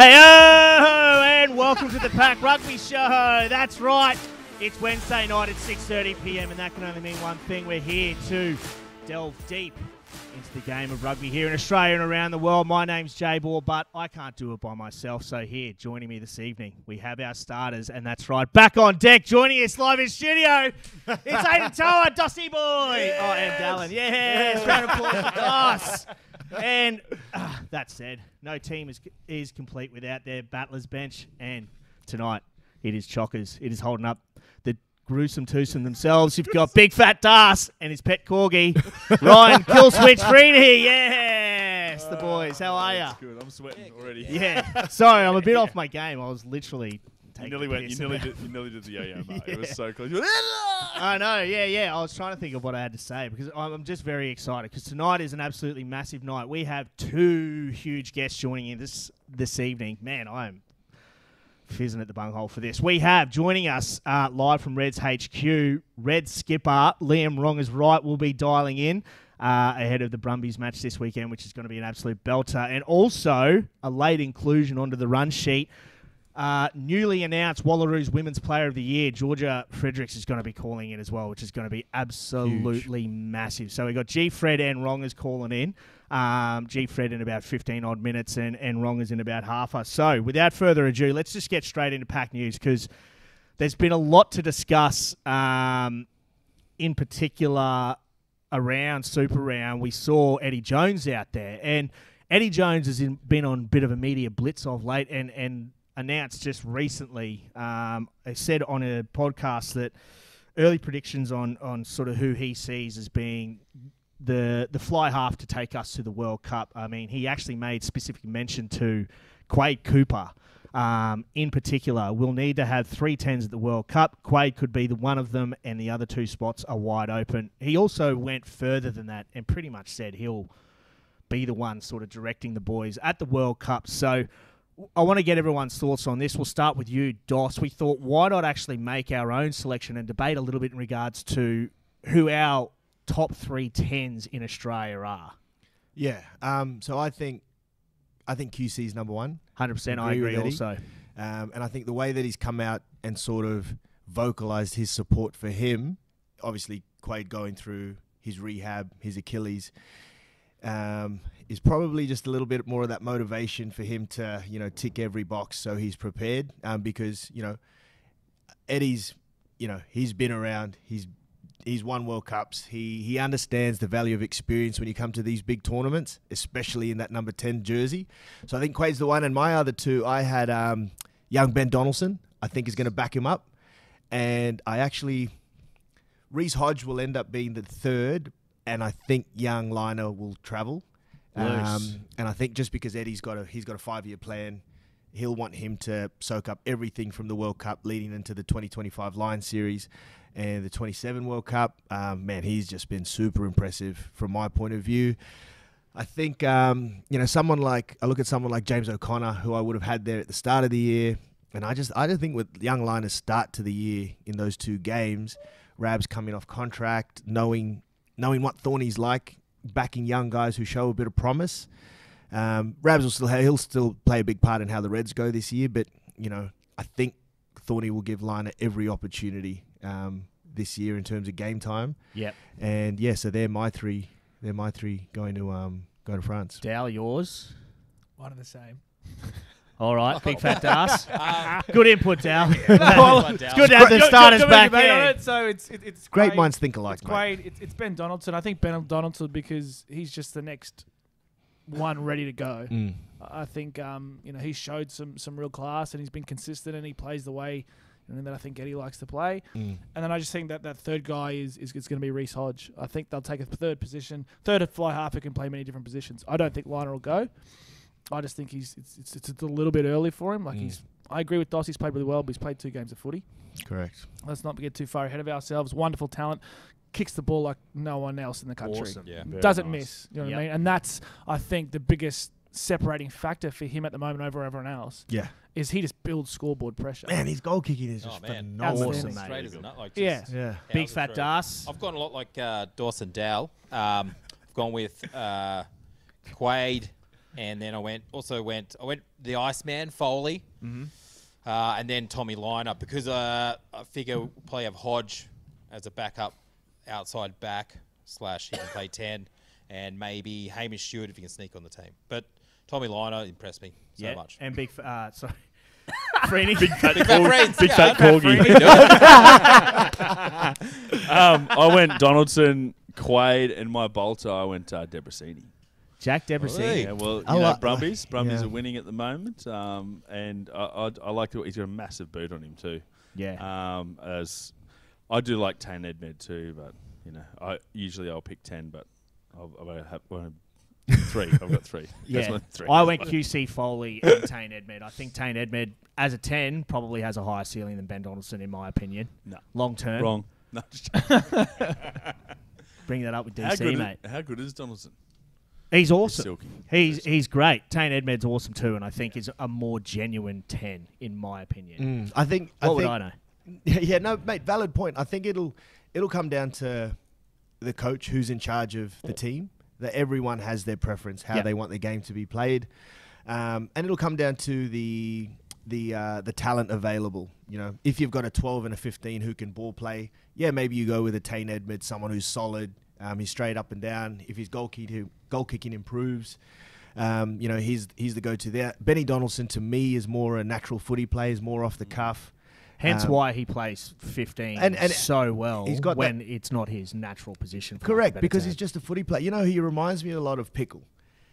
Hey, oh, and welcome to the PAC Rugby Show. That's right. It's Wednesday night at 6:30 p.m. and that can only mean one thing. We're here to delve deep into the game of rugby here in Australia and around the world. My name's Jay Ball, but I can't do it by myself. So here, joining me this evening, we have our starters, and that's right, back on deck, joining us live in studio. It's Aiden Toa, Dossie boy. Oh, and Dallin. Yes, round of applause for Doss. And uh, that said, no team is is complete without their battlers bench. And tonight, it is Chockers. It is holding up the gruesome twosome themselves. You've got Big Fat Das and his pet corgi, Ryan Killswitch Freeney. Yes, the boys. How are ya? Good. I'm sweating already. Yeah. Sorry, I'm a bit off my game. I was literally. You nearly went. You nearly did. You nearly did the yo-yo, mate. It was so close. Went, I know, yeah, yeah. I was trying to think of what I had to say because I'm I'm just very excited because tonight is an absolutely massive night. We have two huge guests joining in this this evening. Man, I am fizzing at the bunghole for this. We have joining us uh, live from Reds HQ, Red skipper Liam Wrong is right. will be dialing in. Uh, ahead of the Brumbies match this weekend, which is going to be an absolute belter, and also a late inclusion onto the run sheet. Uh, newly announced Wallaroos Women's Player of the Year, Georgia Friedrichs is going to be calling in as well, which is going to be absolutely massive. So we got G Fred and Wrongaz calling in. Um, G Fred in about 15 odd minutes and, and Wrongaz in about half a. So without further ado, let's just get straight into pack news because there's been a lot to discuss. Um, in particular, around Super Round, we saw Eddie Jones out there, and Eddie Jones has in, been on a bit of a media blitz of late, and and announced just recently, um, said on a podcast that early predictions on on sort of who he sees as being the the fly half to take us to the World Cup. I mean, he actually made specific mention to Quade Cooper. Um, in particular, we'll need to have three tens at the World Cup. Quade could be the one of them, and the other two spots are wide open. He also went further than that and pretty much said he'll be the one sort of directing the boys at the World Cup. So I want to get everyone's thoughts on this. We'll start with you, Doss. We thought, why not actually make our own selection and debate a little bit in regards to who our top three tens in Australia are? Yeah. Um, so I think I think QC is number one. 100%, I Agree with agree Eddie. also. Um, and I think the way that he's come out and sort of vocalized his support for him, obviously Quade going through his rehab, his Achilles, um, is probably just a little bit more of that motivation for him to, you know, tick every box so he's prepared. Um, because, you know, Eddie's, you know, he's been around, he's he's won World Cups. He he understands the value of experience when you come to these big tournaments, especially in that number ten jersey. So I think Quade's the one. And my other two, I had um, young Ben Donaldson. I think is going to back him up, and I actually Reece Hodge will end up being the third, and I think young Lynagh will travel. Loose. Um, and I think just because Eddie's got a he's got a five year plan, he'll want him to soak up everything from the World Cup leading into the 2025 Lion Series and the 27 World Cup. Um, man, he's just been super impressive from my point of view. I think um, you know someone like I look at someone like James O'Connor, who I would have had there at the start of the year, and I just I just think with young Lynagh's start to the year in those two games, Rab's coming off contract, knowing knowing what Thorny's like, backing young guys who show a bit of promise. Um, Rabs will still he'll still play a big part in how the Reds go this year, but you know I think Thorny will give Lynagh every opportunity um, this year in terms of game time. Yep. And yeah, so they're my three. They're my three going to um go to France. Dow, yours? One of the same. All right, big fat ass. Uh, Good input, Dow. Well, it's good to have the starters back debate there. it, So it's it, it's Great Quade- minds think alike, It's mate. Quade. It's, it's Ben Donaldson. I think Ben Donaldson because he's just the next one ready to go. Mm. I think um, you know he showed some some real class and he's been consistent and he plays the way you know, that I think Eddie likes to play. Mm. And then I just think that that third guy is is, is going to be Reece Hodge. I think they'll take a third position, third fly half who can play many different positions. I don't think Lynagh will go. I just think he's it's it's, it's a little bit early for him. Like Mm. he's I agree with Doss. He's played really well, but he's played two games of footy. Correct. Let's not get too far ahead of ourselves. Wonderful talent, kicks the ball like no one else in the country. Awesome. Yeah. Doesn't nice. miss. You know what I mean? And that's I think the biggest separating factor for him at the moment over everyone else Yeah. is he just builds scoreboard pressure. Man, his goal kicking is Oh, just man. phenomenal. Awesome, Outstanding. mate. Straight as a nut, like Yeah. just Yeah. Big fat through. das. I've gone a lot like uh, Dawson Dow. Um, I've gone with uh, Quade, and then I went also went I went the Iceman Foley, Mm-hmm. uh, and then Tommy Lynagh because uh, I figure we'll probably have Hodge as a backup outside back slash he can play ten, and maybe Hamish Stewart if he can sneak on the team. But Tommy Lynagh impressed me so yeah, much. and big. f- Uh, sorry, Freeney. Big fat, Big fat corgi- big fat Fat corgi. um, I went Donaldson, Quade, and my bolter. I went uh, Debreczeni. Jack Debreczeni. Yeah, well, you I know, like- Brumbies. Brumbies yeah. are winning at the moment, um, and I, I, I like the. He's got a massive boot on him too. Yeah. Um, as I do like Tane Edmed too, but you know, I usually I'll pick ten, but I'll, I'll have well, three. I've got three. That's Yeah, my three. I went QC Foley and Tane Edmed. I think Tane Edmed, as a 10, probably has a higher ceiling than Ben Donaldson, in my opinion. No. Long term. wrong. No, just- Bring that up with how DC, good? mate. Is, how good is Donaldson? He's He's awesome. silky. He's he's great. Tane Edmed's awesome too, and I think is a more genuine 10, in my opinion. Mm, I think. What I would think, I know? Yeah, no, mate. Valid point. I think it'll it'll come down to the coach who's in charge of the team. That everyone has their preference, how Yeah. they want the game to be played, um, and it'll come down to the the uh, the talent available. You know, if you've got a 12 and a 15 who can ball play, yeah, maybe you go with a Tane Edmed, someone who's solid. Um, he's straight up and down. If his goal kicking goal kicking improves, um, you know he's he's the go-to there. Benny Donaldson to me is more a natural footy player, is more off the cuff. Hence Um, why he plays 15 and- and so well he's got when it's not his natural position. for lack of a Correct, because he's just a footy player. You know, he reminds me a lot of Pickle.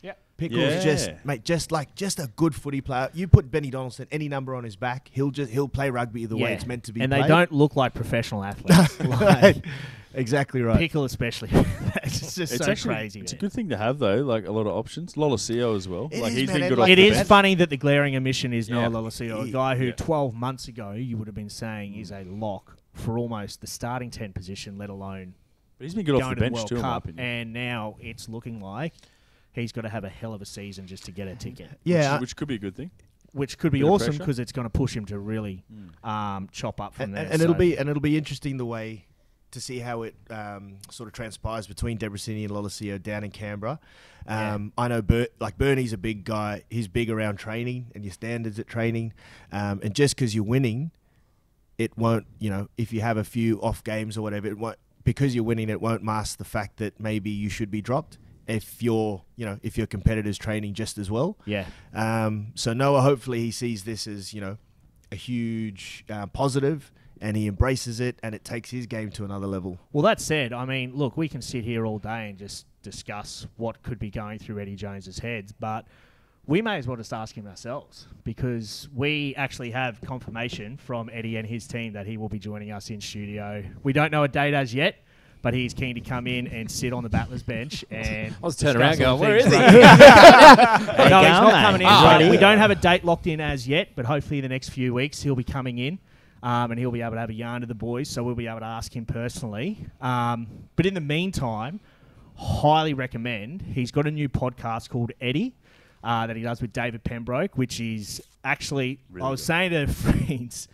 Yeah. Pickle's Yeah. just mate, just like just a good footy player. You put Benny Donaldson any number on his back, he'll just he'll play rugby the way it's meant to be. And played. they don't look like professional athletes. like, exactly right. Pickle especially. it's just It's so actually crazy. it's a good thing to have though. Like a lot of options. Lolesio as well. It like is, he's man, been good like off the is bench. funny that the glaring omission is Noah Yeah. Lolesio, a guy who yeah. 12 months ago you would have been saying is a lock for almost the starting 10 position, let alone But he's been good off the to the bench World too, in my Cup. And now it's looking like he's got to have a hell of a season just to get a ticket, yeah, which, which could be a good thing. which could be awesome because it's going to push him to really Mm. um, chop up from and, there. and, and it'll be and it'll be interesting the way to see how it um, sort of transpires between Debreczeni and Lolesio down in Canberra. Yeah. Um, I know Ber- like Bernie's a big guy. He's big around training and your standards at training. Um, and just because you're winning, it won't. You know, if you have a few off games or whatever, it won't because you're winning. It won't mask the fact that maybe you should be dropped if your you know if your competitors training just as well. yeah. Um, so Noah, hopefully, he sees this as you know a huge uh, positive, and he embraces it, and it takes his game to another level. Well, that said, I mean, look, we can sit here all day and just discuss what could be going through Eddie Jones's heads, but we may as well just ask him ourselves because we actually have confirmation from Eddie and his team that he will be joining us in studio. We don't know a date as yet. But he's keen to come in and sit on the battlers bench and. I was turning around discuss all going, "Where things is he?" no, he's not coming in. Right? yeah. We don't have a date locked in as yet, but hopefully in the next few weeks he'll be coming in. Um, and he'll be able to have a yarn to the boys, so we'll be able to ask him personally. Um, but in the meantime, highly recommend. He's got a new podcast called Eddie uh, that he does with David Pembroke, which is actually. Really I was good. saying to friends,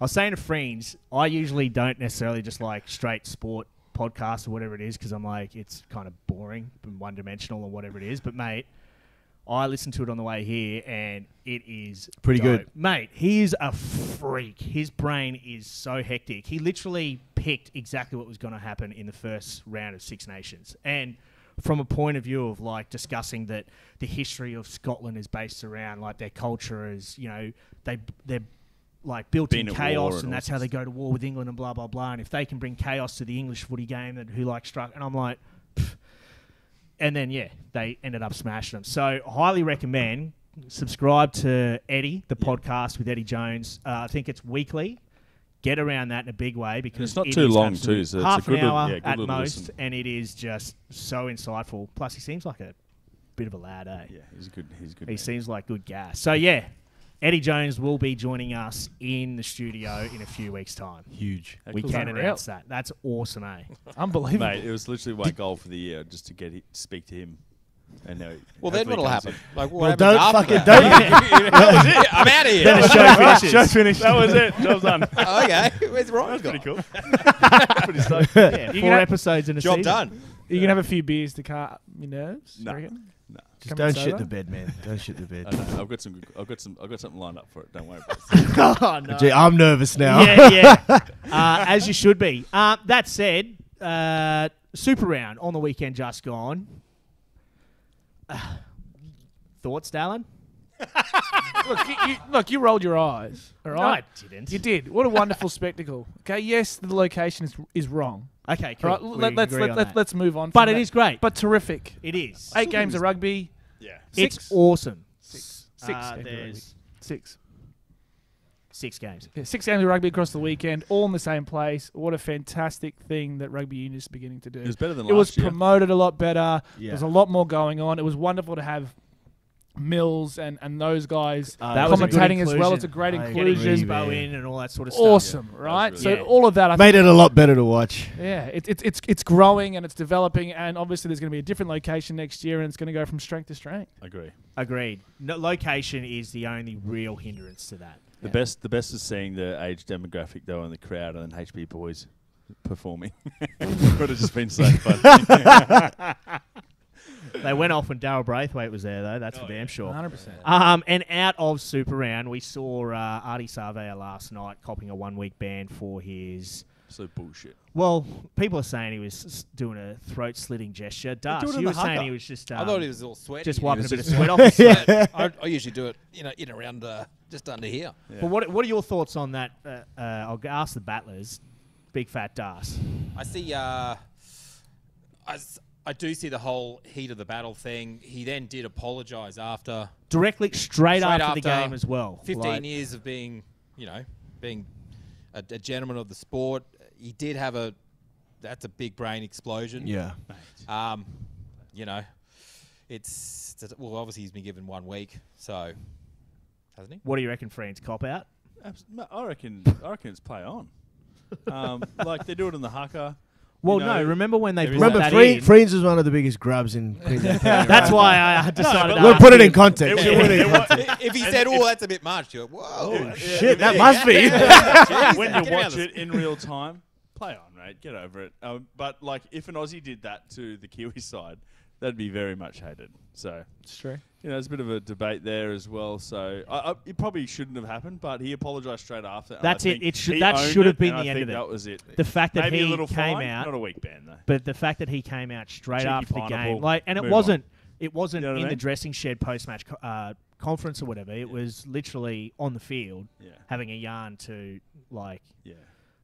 I was saying to friends, I usually don't necessarily just like straight sport podcasts or whatever it is because I'm like it's kind of boring and one dimensional or whatever it is. But mate, I listened to it on the way here and it is Pretty dope. good. mate. He is a freak. His brain is so hectic. He literally picked exactly what was going to happen in the first round of Six Nations and. From a point of view of like discussing that the history of Scotland is based around like their culture is you know they they're like built Been in chaos and and that's how they go to war with England and blah blah blah and if they can bring chaos to the English footy game then who like struck and I'm like pff. And then yeah they ended up smashing them so highly recommend subscribe to Eddie the podcast with Eddie Jones uh, I think it's weekly get around that in a big way because it's not it too long too, so it's a half good an little- hour yeah, good at most listen. and it is just so insightful plus he seems like a bit of a lad eh Yeah, he's a good. He's a good. he man. seems like good gas. So yeah, Eddie Jones will be joining us in the studio in a few weeks' time. Huge. How we can that? announce that. That's awesome, eh? Unbelievable. Mate, it was literally my goal for the year just to get it, speak to him. And now Well, then what'll happen? in. Like, what Well, happens don't after fucking that? don't. Yeah, I'm out of here. Then the show finishes. Show's finished. That was it. Job's done. Okay, where's Ryan? Pretty cool. Pretty stoked. yeah, four episodes in a Job season. done. You can have a few beers to calm your nerves. you No. Reckon? Just Coming don't shit the bed, man. Don't shit the I bed. know, I've got some. I've got some. I've got something lined up for it. Don't worry about it. oh, no. Gee, I'm nervous now. yeah, yeah. Uh, as you should be. Uh, that said, uh, Super Round on the weekend just gone. thoughts, Dallin? look, you, you, look, you rolled your eyes. All No, right, I didn't. you did. What a wonderful spectacle. Okay, yes, the location is is wrong. Okay, cool. right, let, let's let, on let, let's move on. But from it that. is great. but terrific. it is. Eight games of rugby. yeah. It's awesome. Six. Six. Uh, games of rugby. there's Six. six games. Yeah, six games of rugby across the weekend, all in the same place. What a fantastic thing that rugby union is beginning to do. It was better than It was last year. promoted a lot better. Yeah. There's a lot more going on. It was wonderful to have Mills and, and those guys Uh, That was a good commentating as well. It's a great I inclusion. man. In and all that sort of stuff. Awesome, Yeah, right? really so good. all of that, I Made it a lot better to watch. Yeah, it, it, it's it's growing and it's developing, and obviously there's going to be a different location next year, and it's going to go from strength to strength. Agree. Agreed. No, location is the only real hindrance to that. The best. The best is seeing the age demographic though in the crowd and then HB boys performing. Could have just been so fun. They went off when Daryl Braithwaite was there, though. That's Oh, for damn yeah. sure. 100. percent Um, and out of Super Round, we saw uh, Ardie Savea last night copping a one-week ban for his. so bullshit. Well, people are saying he was doing a throat-slitting gesture. Das, do it in you were saying he was just. Um, I thought he was all sweaty. just wiping a bit of sweat off. His Yeah, I, I usually do it, you know, in around uh, just under here. Yeah. But what what are your thoughts on that? Uh, uh, I'll ask the battlers. Big fat Das. I see. Uh, I, s- I do see the whole heat of the battle thing. He then did apologise after Directly straight, Straight after, the game as well. 15 Like, years of being, you know, being a, a gentleman of the sport. He did have a. That's a big brain explosion. Yeah. Um, you know, it's well. Obviously, he's been given one week, so hasn't he? What do you reckon, friends? Cop out? I reckon. I reckon it's play on. Um, like they do it in the haka. Well, know, no. Remember when they brought Remember, that Free, in? Friends was one of the biggest grubs in Queensland. That's why I decided. to we'll ask put it in context. It- We'll it it- if he said, "Oh, that's a bit much," you're like, "Whoa, Oh, shit, that must be. Jeez, when you watch it in real time, play on, mate. Get over it. Um, but like, if an Aussie did that to the Kiwi side, that'd be very much hated. So It's true. you know, there's a bit of a debate there as well. So I, I, it probably shouldn't have happened, but he apologised straight after. That's it. It should- that should have been the I end of it. That was it. The fact that Maybe he a little came fine, out, not a week ban though. but the fact that he came out straight Cheeky after the game, like, and it wasn't, it wasn't You know what I in the dressing shed post-match co- uh, conference or whatever. It was literally on the field Yeah, having a yarn to like yeah.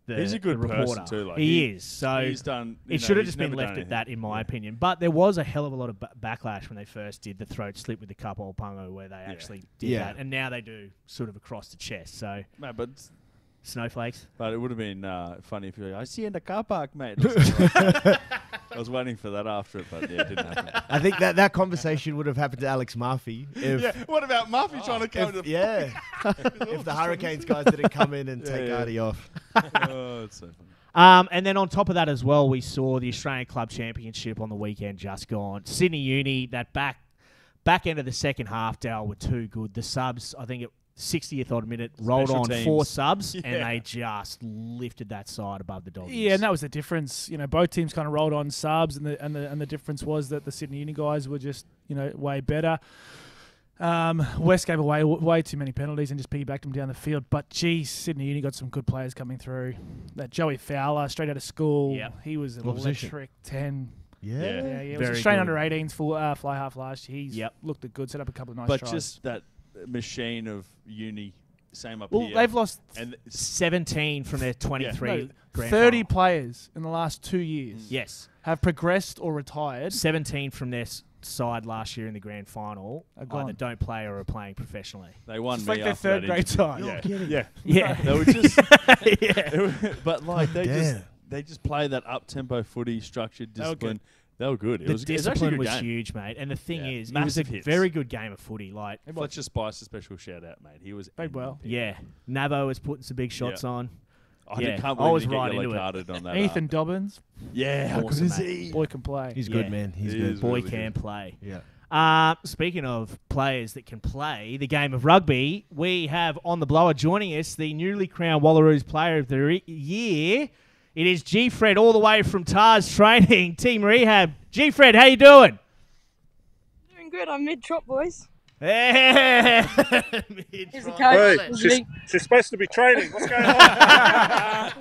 The, He's a good reporter. too, like, he, he- is. So he's done. it know, should have just been left at that, in my Yeah. opinion. But there was a hell of a lot of ba- backlash when they first did the throat slit with the Kapa o Pango, where they actually did Yeah. that, and now they do sort of across the chest. So No, but snowflakes. but it would have been uh, funny if you were like, I see you in the car park, mate. or something like that. I was waiting for that after it, but yeah, it didn't happen. I think that that conversation would have happened to Alex Murphy if, yeah. What about Murphy trying to come if to yeah, if the Hurricanes guys didn't come in and Yeah, take yeah. Ardie off. oh, it's so funny. Um, and then on top of that as well, we saw the Australian Club Championship on the weekend just gone. Sydney Uni, that back back end of the second half, Dal were too good. The subs, I think it 60th odd minute, rolled Special on teams. four subs, and they just lifted that side above the Dolphins. Yeah, and that was the difference. You know, both teams kind of rolled on subs, and the and the and the difference was that the Sydney Uni guys were just you know way better. Um, West gave away w- way too many penalties and just piggybacked them down the field. But geez, Sydney Uni got some good players coming through. That Joey Fowler, straight out of school, Yep. he was an What position? electric ten. Yeah. Yeah. Yeah, yeah, it was Very Australian good. under 18s full uh, fly half last year. He's Yep. looked good, set up a couple of nice but tries. just that machine of uni, same up well, here. they've lost and th- 17 from their 23 no, grand 30 final. players in the last two years mm. Yes. have progressed or retired. 17 from their side last year in the grand final Are either don't play or are playing professionally. they won It's me like their third grade time. side. Yeah, You're kidding. yeah. Yeah. They were just, yeah. but like they just they just play that up tempo footy, structured They were discipline. They were good. It The was, it was discipline was huge, mate. And the thing Yeah. is, it was a Massive hits. very good game of footy. Like, Fletcher Spice, a special shout out, mate. He was Played well. MVP. yeah, Navo was putting some big shots Yeah. on. I Yeah. didn't- can't I believe was he get right yellow into it. carded on that. Ethan uh, Dobbins, yeah, how Awesome, good is mate. he? boy can play. He's Yeah. good, man. He's He good. Boy really can good. play. Yeah. Uh, speaking of players that can play the game of rugby, we have on the blower joining us the newly crowned Wallaroos Player of the Re- Year. It is G Fred all the way from Tars Training Team Rehab. G Fred, how you doing? Doing good. I'm mid trot, boys. Hey! Here's a Mid-trot. coach. Hey, she's, she's supposed to be training. What's going on?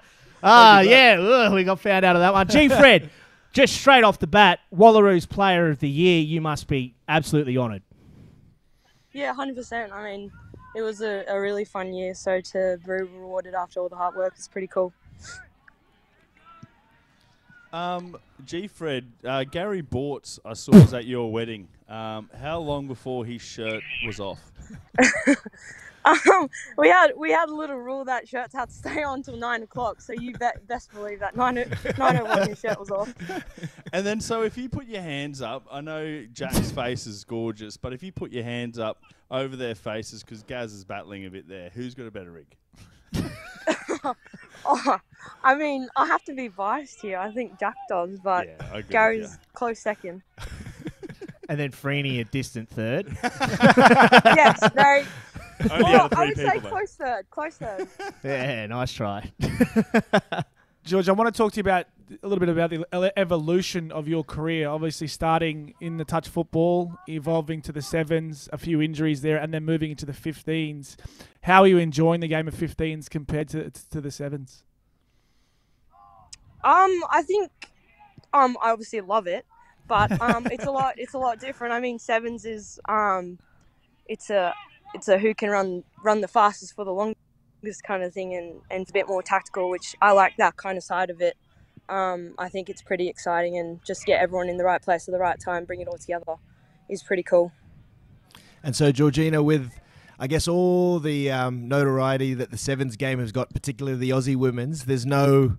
Ah, yeah, ugh, we got found out of that one. G Fred, just straight off the bat, Wallaroos Player of the Year, you must be absolutely honoured. Yeah, 100%. I mean, it was a, a really fun year, so to be rewarded after all the hard work is pretty cool. Um, G Fred, uh, Gary Bortz, I saw was at your wedding. Um, how long before his shirt was off? Um, we had we had a little rule that shirts had to stay on till nine o'clock, so you bet, best believe that nine o- nine oh one his shirt was off. And then, so if you put your hands up, I know Jack's face is gorgeous, but if you put your hands up over their faces, because Gaz is battling a bit there, who's got a better rig? Oh, I mean, I have to be biased here. I think Jack does, but yeah, I agree with Gary's close second. And then Freeney a distant third. yes, very. You. Only Well, out of I three would say people, though. close third. Close third. yeah, nice try. George, I want to talk to you about a little bit about the evolution of your career. Obviously, starting in the touch football, evolving to the sevens, a few injuries there, and then moving into the 15s. How are you enjoying the game of 15s compared to to the sevens? Um, I think, um, I obviously love it, but um, it's a lot. It's a lot different. I mean, sevens is um, it's a it's a who can run run the fastest for the longest kind of thing, and and it's a bit more tactical, which I like that kind of side of it. Um, I think it's pretty exciting, and just get everyone in the right place at the right time, bring it all together, is pretty cool. And so, Georgina, with I guess all the um, notoriety that the sevens game has got, particularly the Aussie women's, there's no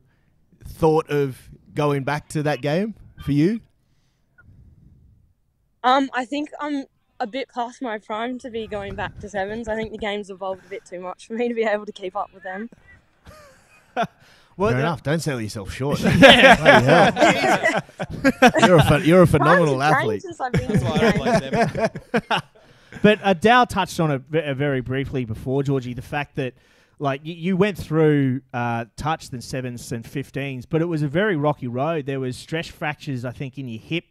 thought of going back to that game for you. Um, I think I'm a bit past my prime to be going back to sevens. I think the game's evolved a bit too much for me to be able to keep up with them. Well, Fair enough. Don't sell yourself short. Bloody you're a ph- you're a phenomenal athlete. changed Since I've been in That's why I the don't game. blame them. But uh, Dow touched on it ve- uh, very briefly before, Georgie, the fact that like you, you went through uh, touch then sevens and 15s, but it was a very rocky road. There was stress fractures, I think, in your hip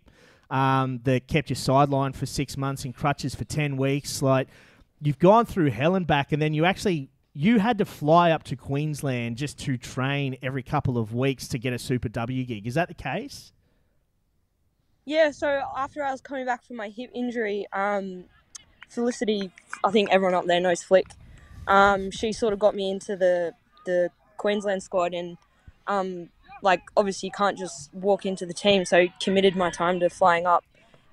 um, that kept you sidelined for six months and crutches for 10 weeks. Like you've gone through hell and back, and then you actually you had to fly up to Queensland just to train every couple of weeks to get a Super W gig. Is that the case? Yeah, so after I was coming back from my hip injury, um, Felicity, I think everyone up there knows Flick. Um, she sort of got me into the the Queensland squad, and um, like obviously you can't just walk into the team, so committed my time to flying up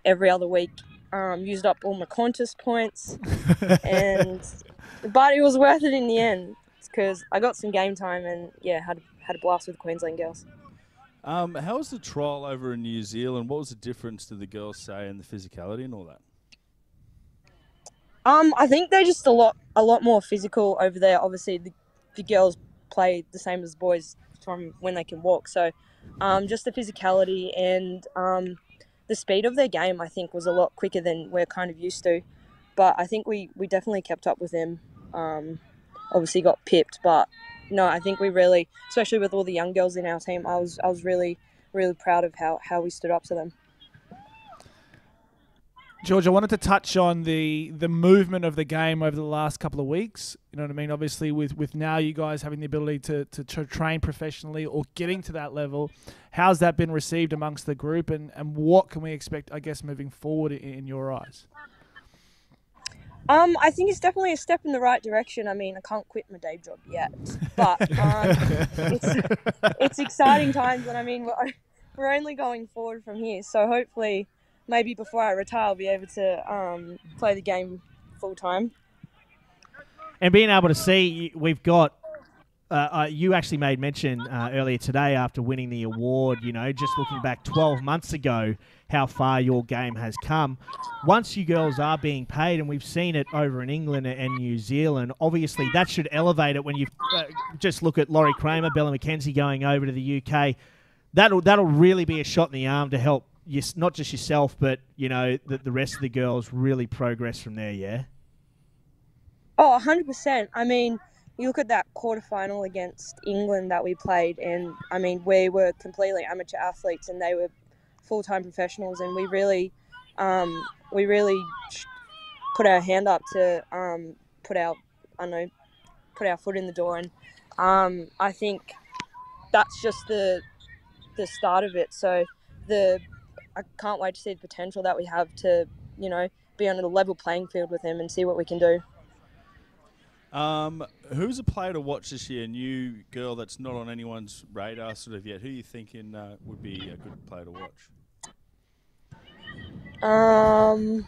every other week. Um, used up all my contest points, and but it was worth it in the end because I got some game time and yeah, had had a blast with the Queensland girls. Um, how was the trial over in New Zealand? What was the difference to the girls say and the physicality and all that? Um, I think they're just a lot a lot more physical over there. Obviously, the, the girls play the same as boys from when they can walk. So, um, just the physicality and um, the speed of their game, I think, was a lot quicker than we're kind of used to. But I think we, we definitely kept up with them. Um, obviously, got pipped, but no, I think we really, especially with all the young girls in our team, I was I was really really proud of how, how we stood up to them. George, I wanted to touch on the the movement of the game over the last couple of weeks. You know what I mean? Obviously, with with now you guys having the ability to, to, to train professionally or getting to that level, how's that been received amongst the group, and, and what can we expect? I guess moving forward in, in your eyes. Um, I think it's definitely a step in the right direction. I mean, I can't quit my day job yet, but um, it's, it's exciting times, and I mean, we're, we're only going forward from here. So hopefully, maybe before I retire, I'll be able to um, play the game full time. and being able to see we've got uh, uh, you actually made mention uh, earlier today after winning the award you know just looking back 12 months ago how far your game has come once you girls are being paid and we've seen it over in england and new zealand obviously that should elevate it when you uh, just look at lori cramer bella mckenzie going over to the uk that'll that'll really be a shot in the arm to help you, not just yourself but you know the, the rest of the girls really progress from there yeah Oh, 100%. I mean, you look at that quarterfinal against England that we played, and I mean, we were completely amateur athletes and they were full time professionals, and we really um, we really put our hand up to um, put our I know put our foot in the door, and um, I think that's just the the start of it. So the I can't wait to see the potential that we have to you know be on a level playing field with him and see what we can do. Um, who's a player to watch this year? A new girl that's not on anyone's radar sort of yet. Who are you thinking uh, would be a good player to watch? Um,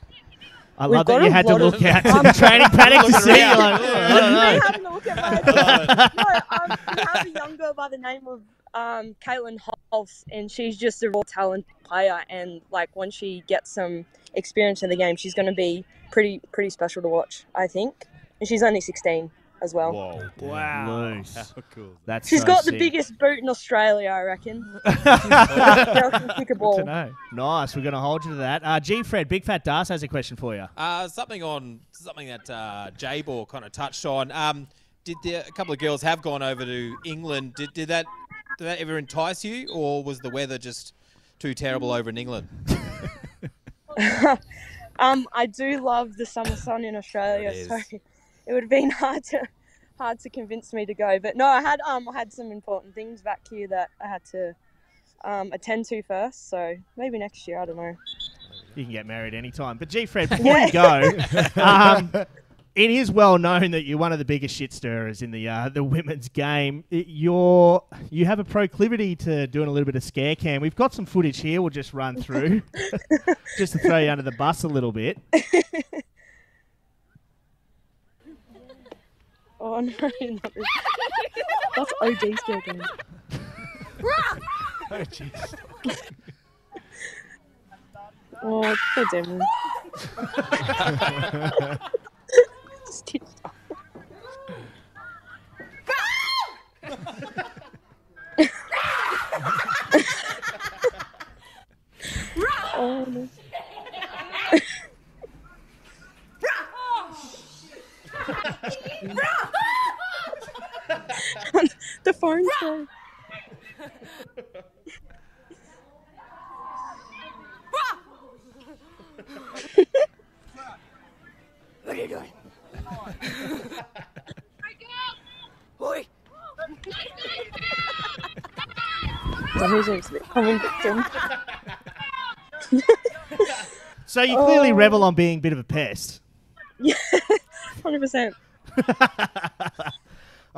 I love that you had to look at to the training paddock to see. You're like, "Oh, I don't know." me look at my no, um, we have a young girl by the name of um, Caitlin Holtz, and she's just a raw talent player. And like when she gets some experience in the game, she's going to be pretty pretty special to watch. I think, and she's only 16 as well. Whoa. Wow. How cool. That's She's so got the biggest boot in Australia, I reckon. Girl kick a To ball. know. Nice. We're going to hold you to that. Uh, G. Fred, Big Fat Das has a question for you. Uh, something on something that uh, J Ball kind of touched on. Um, did the, a couple of girls have gone over to England? Did, did that did that ever entice you, or was the weather just too terrible over in England? Um, I do love the summer sun in Australia, It so it would have been hard to hard to convince me to go. But no, I had um I had some important things back here that I had to um, attend to first. So maybe next year, I don't know. You can get married anytime. But G. Fred, before you go, um, it is well known that you're one of the biggest shit stirrers in the uh, the women's game. It- you're you have a proclivity to doing a little bit of scare cam. We've got some footage here. We'll just run through, just to throw you under the bus a little bit. Oh no, not this. that's OG still game. Oh, jeez. Oh. Stitched oh the phone's going. So who's next? Common victim. So you clearly Oh. revel on being a bit of a pest. Yeah, Hundred percent.